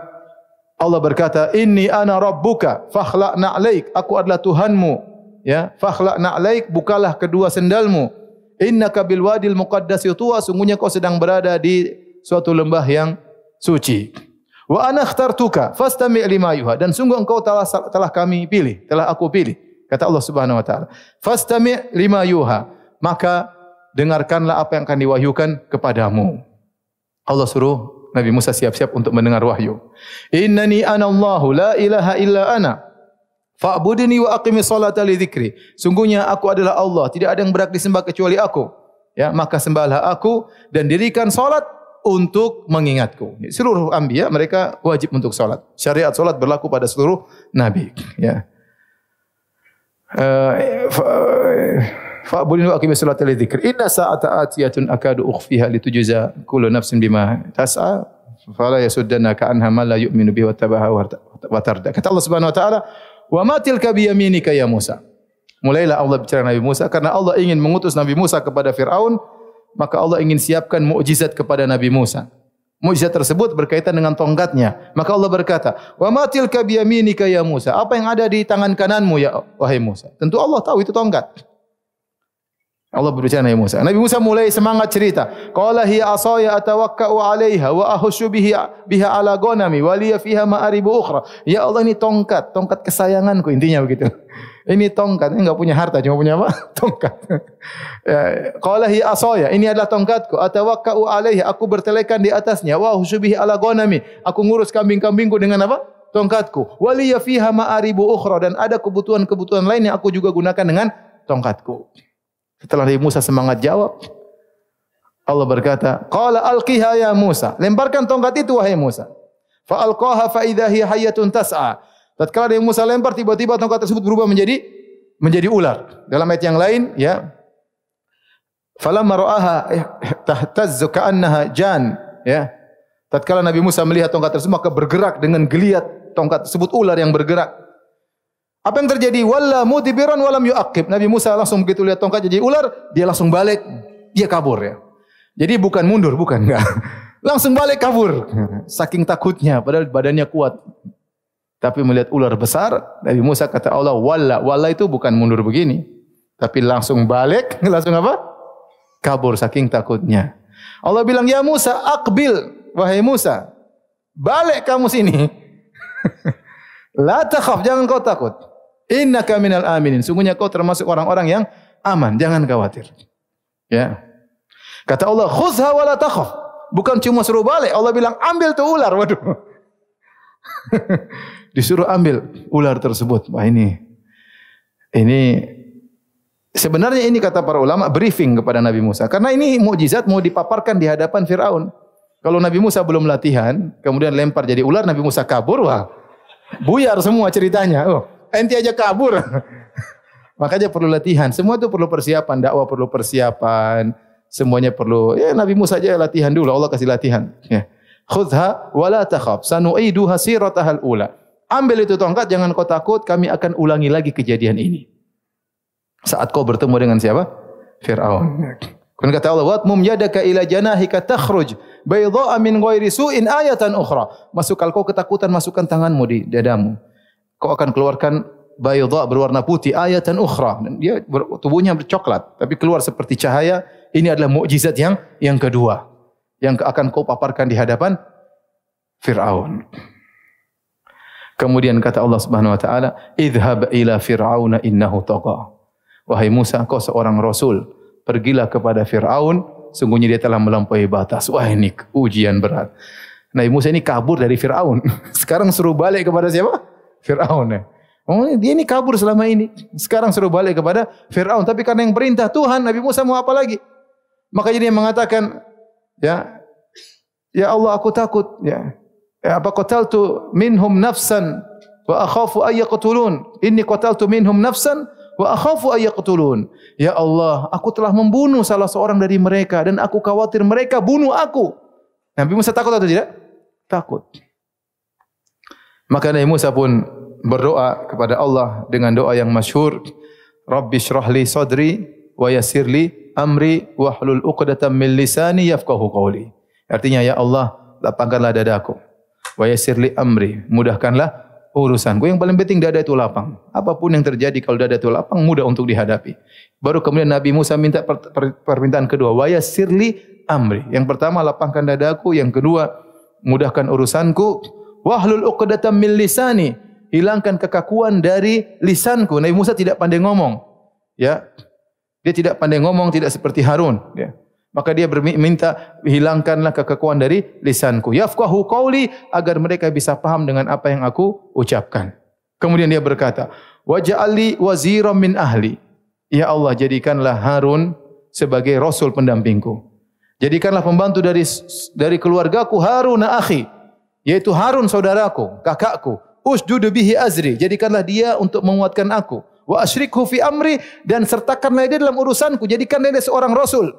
Allah berkata, "Inni ana rabbuka fakhla'na 'alaik." Aku adalah Tuhanmu ya. Fakhla na'laik bukalah kedua sendalmu. Innaka bil wadil muqaddas tuwa sungguhnya kau sedang berada di suatu lembah yang suci. Wa ana ikhtartuka fastami' lima yuha. Dan sungguh engkau telah telah kami pilih telah aku pilih kata Allah Subhanahu wa taala. Fastami' lima yuha. Maka dengarkanlah apa yang akan diwahyukan kepadamu. Allah suruh Nabi Musa siap-siap untuk mendengar wahyu. Innani ana Allah la ilaha illa ana Fa'budni wa aqimi salata li dzikri. Sungguhnya aku adalah Allah, tidak ada yang berhak disembah kecuali aku. Ya, maka sembahlah aku dan dirikan salat untuk mengingatku. Seluruh anbiya mereka wajib untuk salat. Syariat salat berlaku pada seluruh nabi, ya. Fa'budini wa aqimi salata li dzikr. Inna sa'ata atiyatun akadu ukhfiha litujza kullu nafsin bima tas'a. Fala yasuddannaka anha man la yu'minu bihi wa tabaha wa tarda. Kata Allah Subhanahu wa taala, "Wa ma tilka bi ya Musa?" Mulailah Allah bicara Nabi Musa karena Allah ingin mengutus Nabi Musa kepada Firaun, maka Allah ingin siapkan mukjizat kepada Nabi Musa. Mukjizat tersebut berkaitan dengan tongkatnya. Maka Allah berkata, "Wa ma tilka bi ya Musa?" Apa yang ada di tangan kananmu ya wahai Musa? Tentu Allah tahu itu tongkat. Allah berbicara Nabi Musa. Nabi Musa mulai semangat cerita. Qala hiya asaya atawakka'u 'alaiha wa ahussu bihi biha 'ala ghanami wa liya fiha ma'aribu ukhra. Ya Allah ini tongkat, tongkat kesayanganku intinya begitu. Ini tongkat, ini enggak punya harta, cuma punya apa? Tongkat. Ya, qala hiya asaya, ini adalah tongkatku. Atawakka'u 'alaiha, aku bertelekan di atasnya. Wa ahussu bihi 'ala ghanami. Aku ngurus kambing-kambingku dengan apa? Tongkatku. Wa liya fiha ma'aribu ukhra dan ada kebutuhan-kebutuhan lain yang aku juga gunakan dengan tongkatku. Setelah Nabi Musa semangat jawab, Allah berkata, "Qala alqiha ya Musa." Lemparkan tongkat itu wahai Musa. Fa alqaha fa idza hiya hayyatun tas'a. Tatkala Nabi Musa lempar tiba-tiba tongkat tersebut berubah menjadi menjadi ular. Dalam ayat yang lain ya. Falamma ra'aha tahtazzu ka'annaha jan ya. Tatkala Nabi Musa melihat tongkat tersebut maka bergerak dengan geliat tongkat tersebut ular yang bergerak. Apa yang terjadi? Walla mudbiran walam yuaqib. Nabi Musa langsung begitu lihat tongkat jadi ular, dia langsung balik, dia kabur ya. Jadi bukan mundur, bukan enggak. Langsung balik kabur. Saking takutnya padahal badannya kuat. Tapi melihat ular besar, Nabi Musa kata Allah, "Walla, walla itu bukan mundur begini, tapi langsung balik, langsung apa? Kabur saking takutnya. Allah bilang, "Ya Musa, aqbil, wahai Musa, balik kamu sini." La takhaf, jangan kau takut. Innaka minal aminin. Sungguhnya kau termasuk orang-orang yang aman. Jangan khawatir. Ya. Kata Allah, khuzha wa la takhaf. Bukan cuma suruh balik. Allah bilang, ambil tu ular. Waduh. Disuruh ambil ular tersebut. Wah ini. Ini. Sebenarnya ini kata para ulama briefing kepada Nabi Musa. Karena ini mukjizat mau dipaparkan di hadapan Fir'aun. Kalau Nabi Musa belum latihan, kemudian lempar jadi ular, Nabi Musa kabur, wah. Buyar semua ceritanya. Oh, enti aja kabur. Makanya perlu latihan. Semua itu perlu persiapan. Dakwah perlu persiapan. Semuanya perlu. Ya Nabi Musa aja latihan dulu. Allah kasih latihan. Ya. Khudha wa la takhaf. Sanu'idu hasiratahal ula. Ambil itu tongkat. Jangan kau takut. Kami akan ulangi lagi kejadian ini. Saat kau bertemu dengan siapa? Fir'aun. Kemudian kata Allah, "Wat mum yadaka ila janahika takhruj baydha'a min ghairi su'in ayatan ukhra." Masukkan kau ketakutan, masukkan tanganmu di dadamu kau akan keluarkan bayadha berwarna putih ayatan ukhra. Dan dia tubuhnya bercoklat tapi keluar seperti cahaya. Ini adalah mukjizat yang yang kedua yang akan kau paparkan di hadapan Firaun. Kemudian kata Allah Subhanahu wa taala idhhab ila fir'auna innahu tagha. Wahai Musa kau seorang rasul pergilah kepada Firaun. Sungguhnya dia telah melampaui batas. Wah ini ujian berat. Nabi Musa ini kabur dari Firaun. Sekarang suruh balik kepada siapa Fir'aun ya. Oh, dia ini kabur selama ini. Sekarang suruh balik kepada Fir'aun. Tapi karena yang perintah Tuhan, Nabi Musa mau apa lagi? Maka jadi dia mengatakan, ya, ya Allah aku takut. Ya, ya apa qataltu minhum nafsan wa akhafu ay yaqtulun. Inni qataltu minhum nafsan wa akhafu ay yaqtulun. Ya Allah, aku telah membunuh salah seorang dari mereka dan aku khawatir mereka bunuh aku. Nabi Musa takut atau tidak? Takut. Maka Nabi Musa pun berdoa kepada Allah dengan doa yang masyhur, Rabbi shrah li sadri wa yassir li amri wa hlul 'uqdatam min lisani yafqahu qawli. Artinya ya Allah, lapangkanlah dadaku. Wa yassir li amri, mudahkanlah urusanku. Yang paling penting dada itu lapang. Apapun yang terjadi kalau dada itu lapang mudah untuk dihadapi. Baru kemudian Nabi Musa minta permintaan kedua, wa yassir li amri. Yang pertama lapangkan dadaku, yang kedua mudahkan urusanku. Wahlul uqdatam min lisani. Hilangkan kekakuan dari lisanku. Nabi Musa tidak pandai ngomong. Ya. Dia tidak pandai ngomong, tidak seperti Harun. Ya. Maka dia berminta hilangkanlah kekakuan dari lisanku. Yafqahu qawli agar mereka bisa paham dengan apa yang aku ucapkan. Kemudian dia berkata, Waja'ali waziram min ahli. Ya Allah, jadikanlah Harun sebagai rasul pendampingku. Jadikanlah pembantu dari dari keluargaku Harun akhi yaitu Harun saudaraku, kakakku. Usjudu bihi azri, jadikanlah dia untuk menguatkan aku. Wa asyrikhu fi amri dan sertakanlah dia dalam urusanku, jadikanlah dia seorang rasul.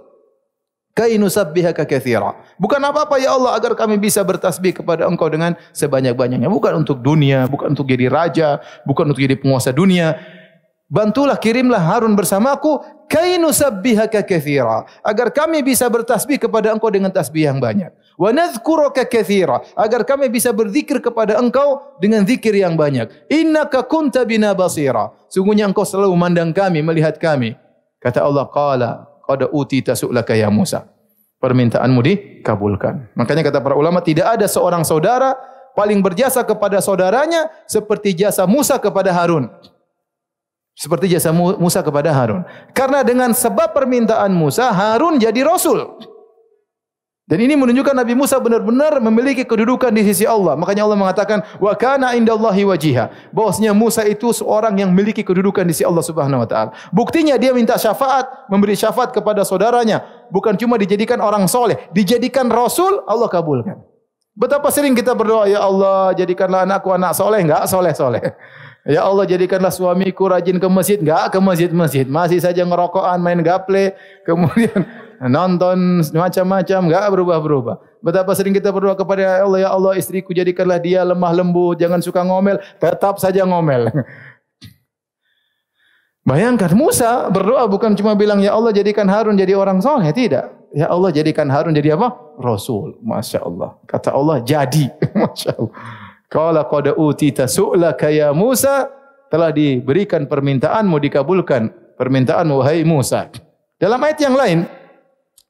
Kainu sabbihaka katsira. Bukan apa-apa ya Allah agar kami bisa bertasbih kepada Engkau dengan sebanyak-banyaknya. Bukan untuk dunia, bukan untuk jadi raja, bukan untuk jadi penguasa dunia. Bantulah kirimlah Harun bersamaku kainu sabbihaka katsira agar kami bisa bertasbih kepada Engkau dengan tasbih yang banyak. Wa nadhkuruka katsira agar kami bisa berzikir kepada Engkau dengan zikir yang banyak. Innaka kunta bina basira. Sungguhnya Engkau selalu memandang kami, melihat kami. Kata Allah qala qad utita su'laka ya Musa. Permintaanmu dikabulkan. Makanya kata para ulama tidak ada seorang saudara paling berjasa kepada saudaranya seperti jasa Musa kepada Harun. Seperti jasa Musa kepada Harun. Karena dengan sebab permintaan Musa, Harun jadi rasul. Dan ini menunjukkan Nabi Musa benar-benar memiliki kedudukan di sisi Allah. Makanya Allah mengatakan wa kana indallahi wajiha. Bahwasanya Musa itu seorang yang memiliki kedudukan di sisi Allah Subhanahu wa taala. Buktinya dia minta syafaat, memberi syafaat kepada saudaranya, bukan cuma dijadikan orang soleh, dijadikan rasul, Allah kabulkan. Betapa sering kita berdoa, ya Allah jadikanlah anakku anak soleh, enggak soleh-soleh. Ya Allah jadikanlah suamiku rajin ke masjid, enggak ke masjid-masjid. Masih saja ngerokokan, main gaple, kemudian nonton macam-macam, enggak berubah-berubah. Betapa sering kita berdoa kepada ya Allah, ya Allah istriku jadikanlah dia lemah lembut, jangan suka ngomel, tetap saja ngomel. Bayangkan Musa berdoa bukan cuma bilang ya Allah jadikan Harun jadi orang soleh, tidak. Ya Allah jadikan Harun jadi apa? Rasul. Masya Allah. Kata Allah jadi. Masya Allah. Kala qad utita su'laka ya Musa telah diberikan permintaanmu dikabulkan permintaanmu wahai Musa. Dalam ayat yang lain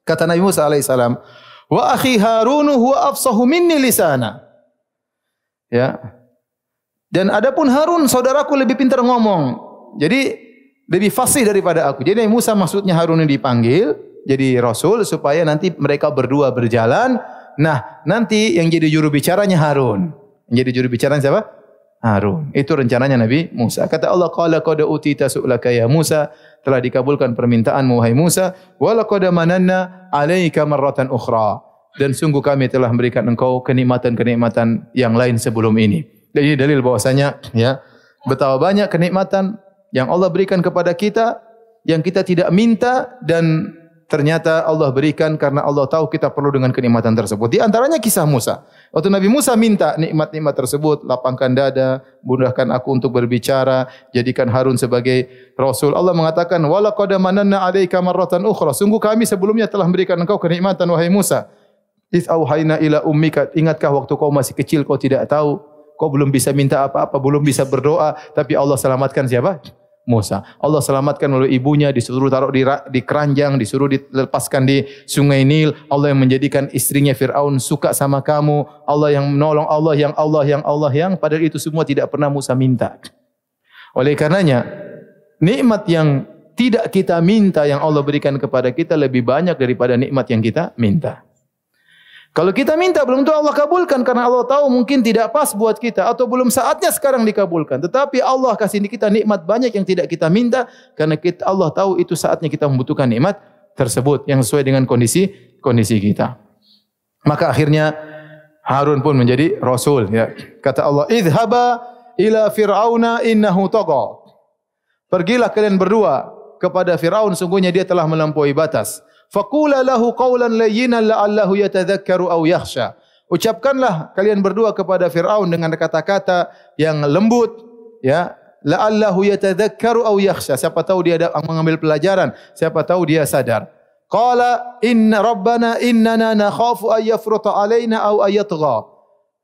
Kata Nabi Musa alaihissalam, wa akhi Harun huwa afsahu minni lisana. Ya. Dan adapun Harun saudaraku lebih pintar ngomong. Jadi lebih fasih daripada aku. Jadi Nabi Musa maksudnya Harun ini dipanggil jadi rasul supaya nanti mereka berdua berjalan. Nah, nanti yang jadi juru bicaranya Harun. Yang jadi juru bicara siapa? Harun. Itu rencananya Nabi Musa. Kata Allah, "Qala qad utita su'laka ya Musa." telah dikabulkan permintaanmu wahai Musa wa laqad mananna 'alaika marratan ukhra dan sungguh kami telah memberikan engkau kenikmatan-kenikmatan yang lain sebelum ini. Dan ini dalil bahwasanya ya betapa banyak kenikmatan yang Allah berikan kepada kita yang kita tidak minta dan ternyata Allah berikan karena Allah tahu kita perlu dengan kenikmatan tersebut. Di antaranya kisah Musa. Waktu Nabi Musa minta nikmat-nikmat tersebut, lapangkan dada, mudahkan aku untuk berbicara, jadikan Harun sebagai rasul. Allah mengatakan, "Wala qad mananna 'alaika marratan ukhra." Sungguh kami sebelumnya telah memberikan engkau kenikmatan wahai Musa. Is auhayna ila ummika. Ingatkah waktu kau masih kecil kau tidak tahu, kau belum bisa minta apa-apa, belum bisa berdoa, tapi Allah selamatkan siapa? Musa. Allah selamatkan oleh ibunya, disuruh taruh di, di keranjang, disuruh dilepaskan di sungai Nil. Allah yang menjadikan istrinya Fir'aun suka sama kamu. Allah yang menolong Allah, yang Allah, yang Allah, yang padahal itu semua tidak pernah Musa minta. Oleh karenanya, nikmat yang tidak kita minta yang Allah berikan kepada kita lebih banyak daripada nikmat yang kita minta. Kalau kita minta belum tentu Allah kabulkan karena Allah tahu mungkin tidak pas buat kita atau belum saatnya sekarang dikabulkan. Tetapi Allah kasih kita nikmat banyak yang tidak kita minta karena kita Allah tahu itu saatnya kita membutuhkan nikmat tersebut yang sesuai dengan kondisi kondisi kita. Maka akhirnya Harun pun menjadi rasul ya. Kata Allah, "Idhaba ila fir'auna innahu tagha." Pergilah kalian berdua kepada Firaun sungguhnya dia telah melampaui batas. Faqula lahu qawlan layyinan la'allahu yatadhakkaru aw yakhsha. Ucapkanlah kalian berdua kepada Firaun dengan kata-kata yang lembut ya la'allahu yatadhakkaru aw yakhsha. Siapa tahu dia ada mengambil pelajaran, siapa tahu dia sadar. Qala inna rabbana innana nakhafu ay yafruta alaina aw ay yatgha.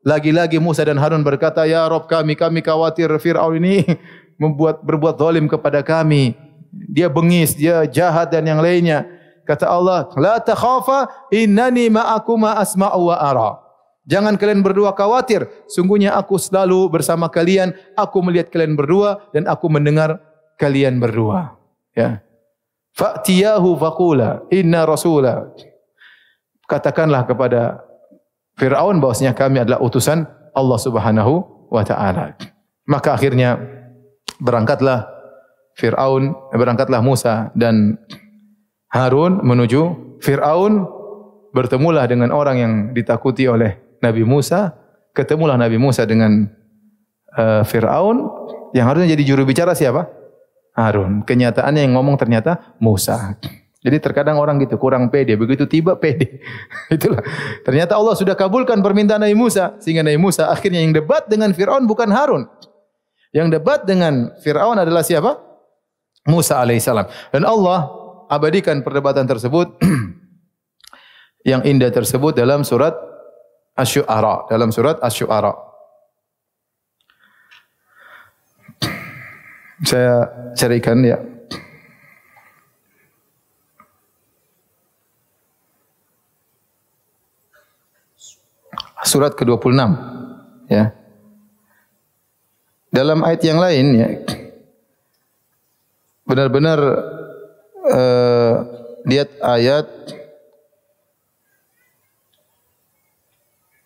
Lagi-lagi Musa dan Harun berkata, "Ya Rabb kami, kami khawatir Firaun ini membuat berbuat zalim kepada kami. Dia bengis, dia jahat dan yang lainnya." Kata Allah, "La takhafa, innani ma'akuma asma'u wa ara." Jangan kalian berdua khawatir, sungguhnya aku selalu bersama kalian, aku melihat kalian berdua dan aku mendengar kalian berdua. Ya. Fa'tiyahu faqula inna rasula. Katakanlah kepada Firaun bahwasanya kami adalah utusan Allah Subhanahu wa taala. Maka akhirnya berangkatlah Firaun, berangkatlah Musa dan Harun menuju Fir'aun bertemulah dengan orang yang ditakuti oleh Nabi Musa ketemulah Nabi Musa dengan uh, Fir'aun yang harusnya jadi juru bicara siapa? Harun. Kenyataannya yang ngomong ternyata Musa. Jadi terkadang orang gitu kurang pede, begitu tiba pede. Itulah. Ternyata Allah sudah kabulkan permintaan Nabi Musa sehingga Nabi Musa akhirnya yang debat dengan Firaun bukan Harun. Yang debat dengan Firaun adalah siapa? Musa alaihissalam. Dan Allah abadikan perdebatan tersebut yang indah tersebut dalam surat Asy-Syu'ara, dalam surat Asy-Syu'ara. Saya carikan ya. surat ke-26 ya. Dalam ayat yang lain ya benar-benar lihat ayat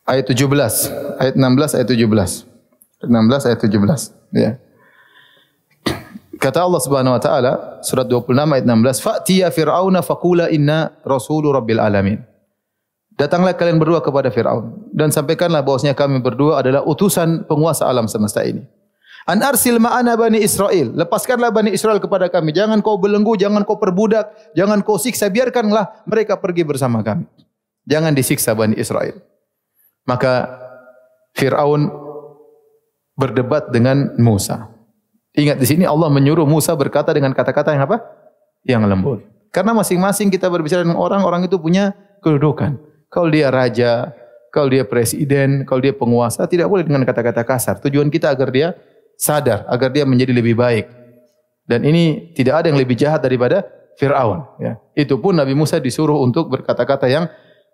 ayat 17 ayat 16 ayat 17 16 ayat 17 ya. Kata Allah Subhanahu wa taala surat 26 ayat 16 fa'tiya fir'auna faqula inna rasulu rabbil alamin. Datanglah kalian berdua kepada Fir'aun dan sampaikanlah bahwasanya kami berdua adalah utusan penguasa alam semesta ini. An arsil ma'ana bani Israel. Lepaskanlah bani Israel kepada kami. Jangan kau belenggu, jangan kau perbudak, jangan kau siksa. Biarkanlah mereka pergi bersama kami. Jangan disiksa bani Israel. Maka Fir'aun berdebat dengan Musa. Ingat di sini Allah menyuruh Musa berkata dengan kata-kata yang apa? Yang lembut. Karena masing-masing kita berbicara dengan orang, orang itu punya kedudukan. Kalau dia raja, kalau dia presiden, kalau dia penguasa, tidak boleh dengan kata-kata kasar. Tujuan kita agar dia sadar, agar dia menjadi lebih baik. Dan ini tidak ada yang lebih jahat daripada Fir'aun. Ya. Itu pun Nabi Musa disuruh untuk berkata-kata yang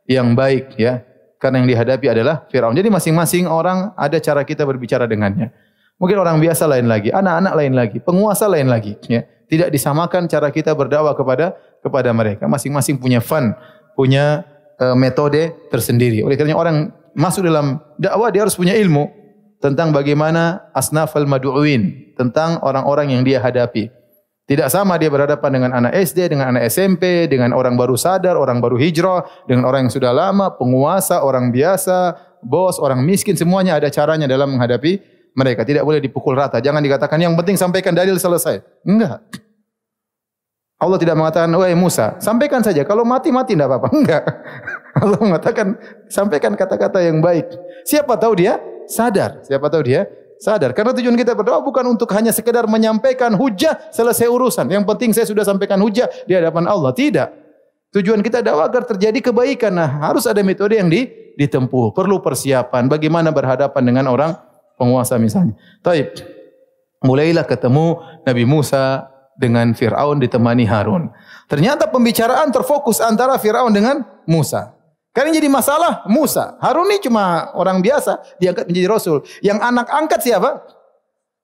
yang baik. ya, Karena yang dihadapi adalah Fir'aun. Jadi masing-masing orang ada cara kita berbicara dengannya. Mungkin orang biasa lain lagi, anak-anak lain lagi, penguasa lain lagi. Ya. Tidak disamakan cara kita berdakwah kepada kepada mereka. Masing-masing punya fun, punya uh, metode tersendiri. Oleh kerana orang masuk dalam dakwah dia harus punya ilmu tentang bagaimana asnaf al-madu'in, tentang orang-orang yang dia hadapi. Tidak sama dia berhadapan dengan anak SD, dengan anak SMP, dengan orang baru sadar, orang baru hijrah, dengan orang yang sudah lama, penguasa, orang biasa, bos, orang miskin, semuanya ada caranya dalam menghadapi mereka. Tidak boleh dipukul rata. Jangan dikatakan yang penting sampaikan dalil selesai. Enggak. Allah tidak mengatakan, wahai Musa, sampaikan saja. Kalau mati, mati tidak apa-apa. Enggak. Allah mengatakan, sampaikan kata-kata yang baik. Siapa tahu dia sadar. Siapa tahu dia sadar. Karena tujuan kita berdoa bukan untuk hanya sekedar menyampaikan hujah selesai urusan. Yang penting saya sudah sampaikan hujah di hadapan Allah. Tidak. Tujuan kita dakwah agar terjadi kebaikan. Nah, harus ada metode yang ditempuh. Perlu persiapan. Bagaimana berhadapan dengan orang penguasa misalnya. Taib. Mulailah ketemu Nabi Musa, dengan Fir'aun ditemani Harun. Ternyata pembicaraan terfokus antara Fir'aun dengan Musa. Karena jadi masalah Musa. Harun ini cuma orang biasa, diangkat menjadi Rasul. Yang anak angkat siapa?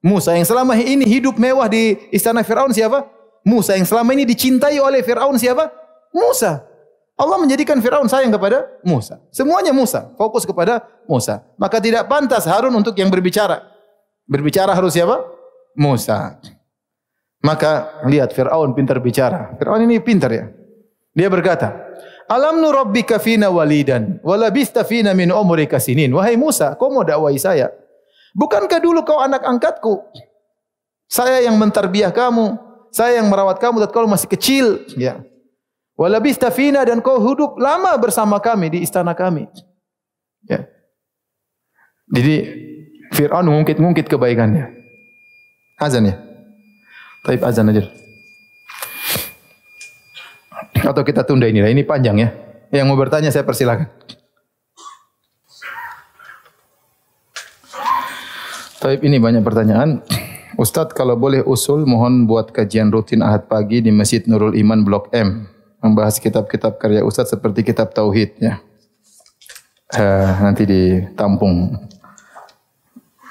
Musa. Yang selama ini hidup mewah di istana Fir'aun siapa? Musa. Yang selama ini dicintai oleh Fir'aun siapa? Musa. Allah menjadikan Fir'aun sayang kepada Musa. Semuanya Musa. Fokus kepada Musa. Maka tidak pantas Harun untuk yang berbicara. Berbicara harus siapa? Musa. Maka lihat Fir'aun pintar bicara. Fir'aun ini pintar ya. Dia berkata, Alam nu rabbika fina walidan, walabista fina min umrika sinin. Wahai Musa, kau mau dakwai saya? Bukankah dulu kau anak angkatku? Saya yang mentarbiah kamu, saya yang merawat kamu dan kau masih kecil. Ya. Walabista fina dan kau hidup lama bersama kami di istana kami. Ya. Jadi Fir'aun mengungkit-ungkit kebaikannya. Azan ya. Taib azan aja. Atau kita tunda ini lah. Ini panjang ya. Yang mau bertanya saya persilakan. Taib ini banyak pertanyaan. Ustadz kalau boleh usul mohon buat kajian rutin ahad pagi di Masjid Nurul Iman Blok M. Membahas kitab-kitab karya Ustadz seperti kitab Tauhid. Ya. Uh, nanti ditampung.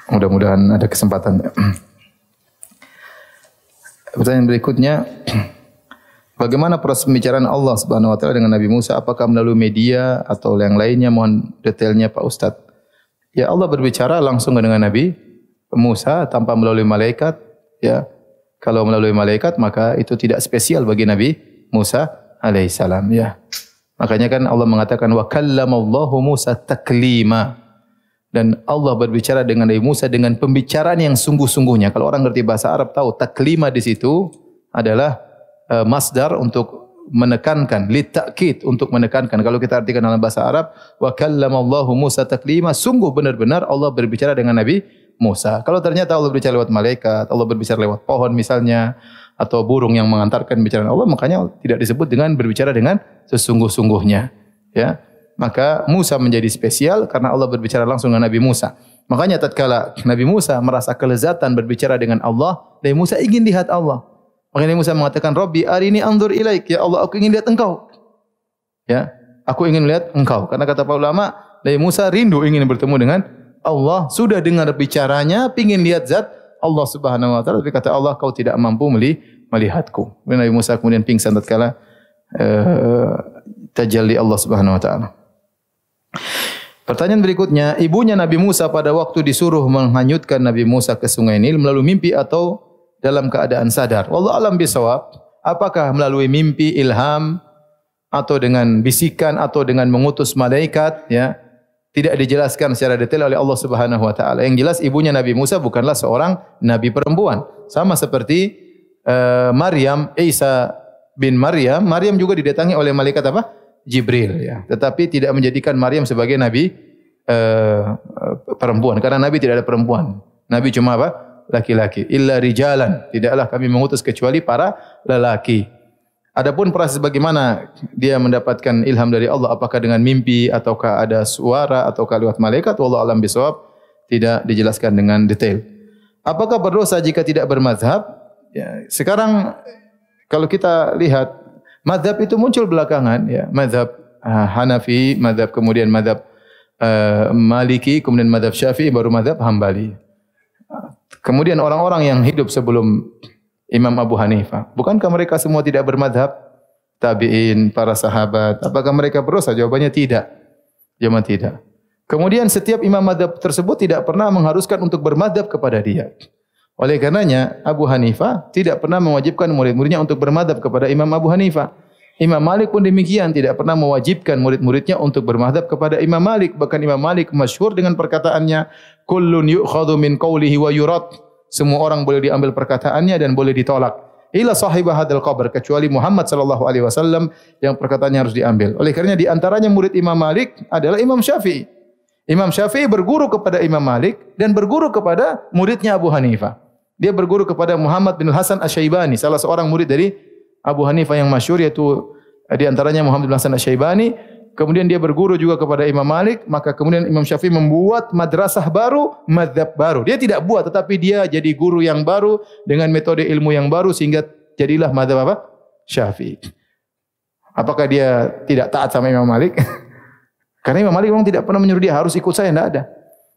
Mudah-mudahan ada kesempatan. Pertanyaan berikutnya, bagaimana proses pembicaraan Allah Subhanahu wa taala dengan Nabi Musa? Apakah melalui media atau yang lainnya? Mohon detailnya Pak Ustaz. Ya Allah berbicara langsung dengan Nabi Musa tanpa melalui malaikat, ya. Kalau melalui malaikat maka itu tidak spesial bagi Nabi Musa alaihissalam, ya. Makanya kan Allah mengatakan wa kallamallahu Musa taklima. dan Allah berbicara dengan Nabi Musa dengan pembicaraan yang sungguh-sungguhnya. Kalau orang ngerti bahasa Arab tahu taklima di situ adalah uh, masdar untuk menekankan litakid untuk menekankan. Kalau kita artikan dalam bahasa Arab wa kallamallahu Musa taklima sungguh benar-benar Allah berbicara dengan Nabi Musa. Kalau ternyata Allah berbicara lewat malaikat Allah berbicara lewat pohon misalnya atau burung yang mengantarkan bicaraan Allah makanya tidak disebut dengan berbicara dengan sesungguh-sungguhnya ya. Maka Musa menjadi spesial karena Allah berbicara langsung dengan Nabi Musa. Makanya tatkala Nabi Musa merasa kelezatan berbicara dengan Allah Nabi Musa ingin lihat Allah Maka Nabi Musa mengatakan, Rabbi arini anzur ilaik. Ya Allah, aku ingin lihat engkau. Ya, aku ingin lihat engkau. Karena kata para ulama, Nabi Musa rindu ingin bertemu dengan Allah. Sudah dengar bicaranya, ingin lihat zat Allah subhanahu wa ta'ala. Tapi kata Allah, kau tidak mampu melihatku. Nabi Musa kemudian pingsan tatkala uh, tajalli Allah subhanahu wa ta'ala. Pertanyaan berikutnya, ibunya Nabi Musa pada waktu disuruh menghanyutkan Nabi Musa ke sungai Nil melalui mimpi atau dalam keadaan sadar. Wallahu alam bisawab. Apakah melalui mimpi, ilham atau dengan bisikan atau dengan mengutus malaikat ya tidak dijelaskan secara detail oleh Allah Subhanahu wa taala. Yang jelas ibunya Nabi Musa bukanlah seorang nabi perempuan. Sama seperti uh, Maryam Isa bin Maryam, Maryam juga didatangi oleh malaikat apa? Jibril ya. Tetapi tidak menjadikan Maryam sebagai nabi uh, perempuan karena nabi tidak ada perempuan. Nabi cuma apa? Laki-laki. Illa rijalan. Tidaklah kami mengutus kecuali para lelaki. Adapun proses bagaimana dia mendapatkan ilham dari Allah, apakah dengan mimpi ataukah ada suara ataukah lewat malaikat, Allah alam bisawab, tidak dijelaskan dengan detail. Apakah berdosa jika tidak bermazhab? Ya, sekarang kalau kita lihat mazhab itu muncul belakangan ya, mazhab uh, Hanafi, mazhab kemudian mazhab uh, Maliki, kemudian mazhab Syafi'i baru mazhab Hambali. Kemudian orang-orang yang hidup sebelum Imam Abu Hanifah, bukankah mereka semua tidak bermadhab? Tabi'in, para sahabat, apakah mereka berdosa? Jawabannya tidak. Jawabannya tidak. Kemudian setiap imam madhab tersebut tidak pernah mengharuskan untuk bermadhab kepada dia. Oleh karenanya Abu Hanifah tidak pernah mewajibkan murid-muridnya untuk bermadhab kepada Imam Abu Hanifah. Imam Malik pun demikian tidak pernah mewajibkan murid-muridnya untuk bermadhab kepada Imam Malik. Bahkan Imam Malik masyhur dengan perkataannya, Kullun yu'khadu min qawlihi wa yurat. Semua orang boleh diambil perkataannya dan boleh ditolak. Ila sahibah hadal qabr. Kecuali Muhammad sallallahu alaihi wasallam yang perkataannya harus diambil. Oleh kerana di antaranya murid Imam Malik adalah Imam Syafi'i. Imam Syafi'i berguru kepada Imam Malik dan berguru kepada muridnya Abu Hanifah. Dia berguru kepada Muhammad bin Hasan Asy-Syaibani, salah seorang murid dari Abu Hanifah yang masyhur yaitu eh, di antaranya Muhammad bin Hasan Asy-Syaibani. Kemudian dia berguru juga kepada Imam Malik maka kemudian Imam Syafi'i membuat madrasah baru mazhab baru. Dia tidak buat tetapi dia jadi guru yang baru dengan metode ilmu yang baru sehingga jadilah mazhab apa? Syafi'i. Apakah dia tidak taat sama Imam Malik? Karena Imam Malik memang tidak pernah menyuruh dia harus ikut saya. Tidak ada.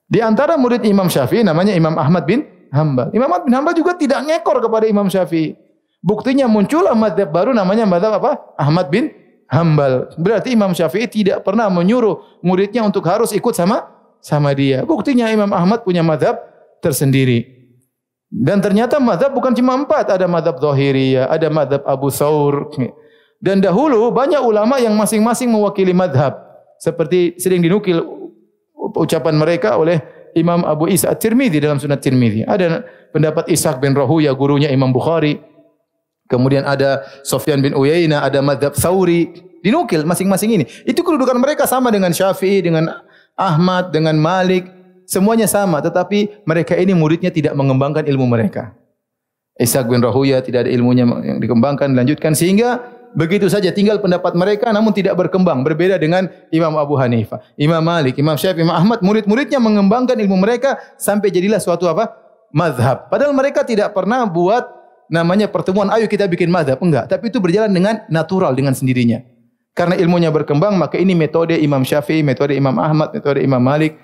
Di antara murid Imam Syafi'i namanya Imam Ahmad bin Hambal Imam Ahmad bin Hambal juga tidak ngekor kepada Imam Syafi'i Buktinya muncullah madhab baru namanya madhab apa? Ahmad bin Hambal. Berarti Imam Syafi'i tidak pernah menyuruh muridnya untuk harus ikut sama sama dia. Buktinya Imam Ahmad punya madhab tersendiri. Dan ternyata madhab bukan cuma empat. Ada madhab Zahiriyah, ada madhab Abu Saur. Dan dahulu banyak ulama yang masing-masing mewakili madhab. Seperti sering dinukil ucapan mereka oleh Imam Abu Isa At-Tirmidhi dalam sunat Tirmidhi. Ada pendapat Ishaq bin Rahuya, gurunya Imam Bukhari. Kemudian ada Sofyan bin Uyainah, ada Madhab Thawri. Dinukil masing-masing ini. Itu kedudukan mereka sama dengan Syafi'i, dengan Ahmad, dengan Malik. Semuanya sama. Tetapi mereka ini muridnya tidak mengembangkan ilmu mereka. Ishaq bin Rahuya tidak ada ilmunya yang dikembangkan, dilanjutkan. Sehingga begitu saja tinggal pendapat mereka namun tidak berkembang. Berbeda dengan Imam Abu Hanifah. Imam Malik, Imam Syafi'i, Imam Ahmad. Murid-muridnya mengembangkan ilmu mereka sampai jadilah suatu apa? Madhab. Padahal mereka tidak pernah buat namanya pertemuan ayo kita bikin mazhab. Enggak tapi itu berjalan dengan natural dengan sendirinya. Karena ilmunya berkembang maka ini metode Imam Syafi'i metode Imam Ahmad metode Imam Malik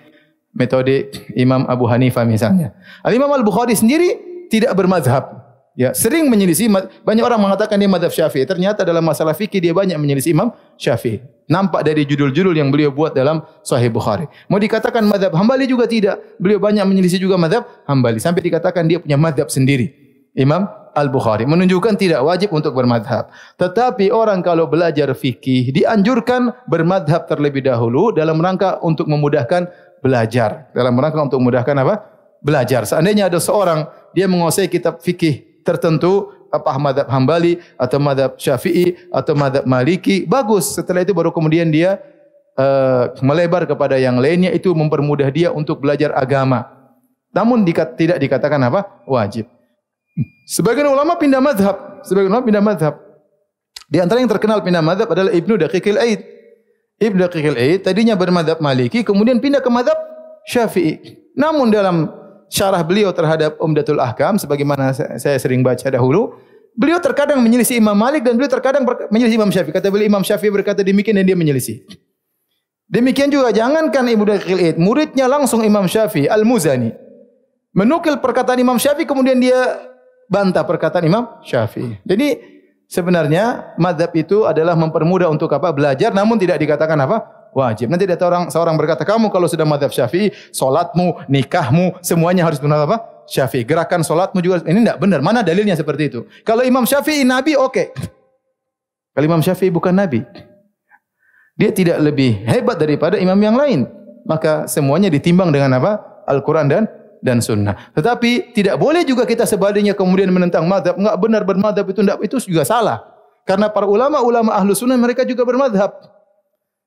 metode Imam Abu Hanifah misalnya. Al Imam Al Bukhari sendiri tidak bermazhab. Ya sering menyelisih banyak orang mengatakan dia mazhab Syafi'i. Ternyata dalam masalah fikih dia banyak menyelisih Imam Syafi'i. Nampak dari judul-judul yang beliau buat dalam Sahih Bukhari. Mau dikatakan mazhab Hambali juga tidak. Beliau banyak menyelisih juga mazhab Hambali. Sampai dikatakan dia punya mazhab sendiri Imam Al-Bukhari menunjukkan tidak wajib untuk bermadhab. Tetapi orang kalau belajar fikih dianjurkan bermadhab terlebih dahulu dalam rangka untuk memudahkan belajar. Dalam rangka untuk memudahkan apa? Belajar. Seandainya ada seorang dia menguasai kitab fikih tertentu, apa madhab Hambali atau madhab Syafi'i atau madhab Maliki, bagus. Setelah itu baru kemudian dia uh, melebar kepada yang lainnya itu mempermudah dia untuk belajar agama. Namun dikat, tidak dikatakan apa? Wajib. Sebagian ulama pindah madhab. Sebagian ulama pindah madhab. Di antara yang terkenal pindah madhab adalah Ibnu Daqiqil Aid. Ibnu Daqiqil Aid tadinya bermadhab Maliki, kemudian pindah ke madhab Syafi'i. Namun dalam syarah beliau terhadap Umdatul Ahkam, sebagaimana saya sering baca dahulu, beliau terkadang menyelisih Imam Malik dan beliau terkadang menyelisih Imam Syafi'i. Kata beliau Imam Syafi'i berkata demikian dan dia menyelisih. Demikian juga jangankan Ibnu Daqiqil Aid, muridnya langsung Imam Syafi'i, Al-Muzani. Menukil perkataan Imam Syafi'i kemudian dia bantah perkataan Imam Syafi'i. Jadi sebenarnya madhab itu adalah mempermudah untuk apa? Belajar namun tidak dikatakan apa? Wajib. Nanti ada orang seorang berkata, kamu kalau sudah madhab Syafi'i, solatmu, nikahmu, semuanya harus benar apa? Syafi'i. Gerakan solatmu juga, ini tidak benar. Mana dalilnya seperti itu? Kalau Imam Syafi'i Nabi, oke. Okay. Kalau Imam Syafi'i bukan Nabi. Dia tidak lebih hebat daripada imam yang lain. Maka semuanya ditimbang dengan apa? Al-Quran dan dan sunnah. Tetapi tidak boleh juga kita sebaliknya kemudian menentang madhab. Enggak benar bermadhab itu enggak, itu juga salah. Karena para ulama-ulama ahlu sunnah mereka juga bermadhab.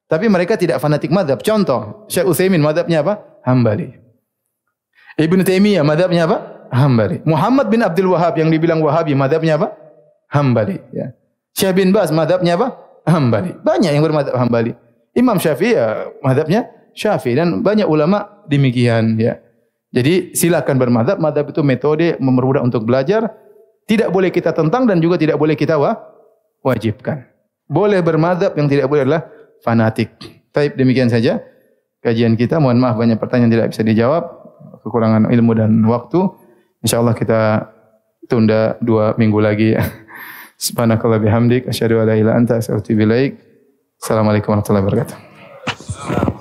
Tapi mereka tidak fanatik madhab. Contoh, Syekh Uthaymin madhabnya apa? Hambali. Ibn Taymiyah madhabnya apa? Hambali. Muhammad bin Abdul Wahab yang dibilang Wahabi madhabnya apa? Hambali. Ya. Syekh bin Baz madhabnya apa? Hambali. Banyak yang bermadhab Hambali. Imam Syafi'i ya madhabnya Syafi'i dan banyak ulama demikian ya. Jadi silakan bermadhab. Madhab itu metode mempermudah untuk belajar. Tidak boleh kita tentang dan juga tidak boleh kita wa wajibkan. Boleh bermadhab yang tidak boleh adalah fanatik. Baik demikian saja kajian kita. Mohon maaf banyak pertanyaan tidak bisa dijawab. Kekurangan ilmu dan waktu. InsyaAllah kita tunda dua minggu lagi. Subhanakallah bihamdik. Asyadu ala ila anta. Assalamualaikum warahmatullahi wabarakatuh.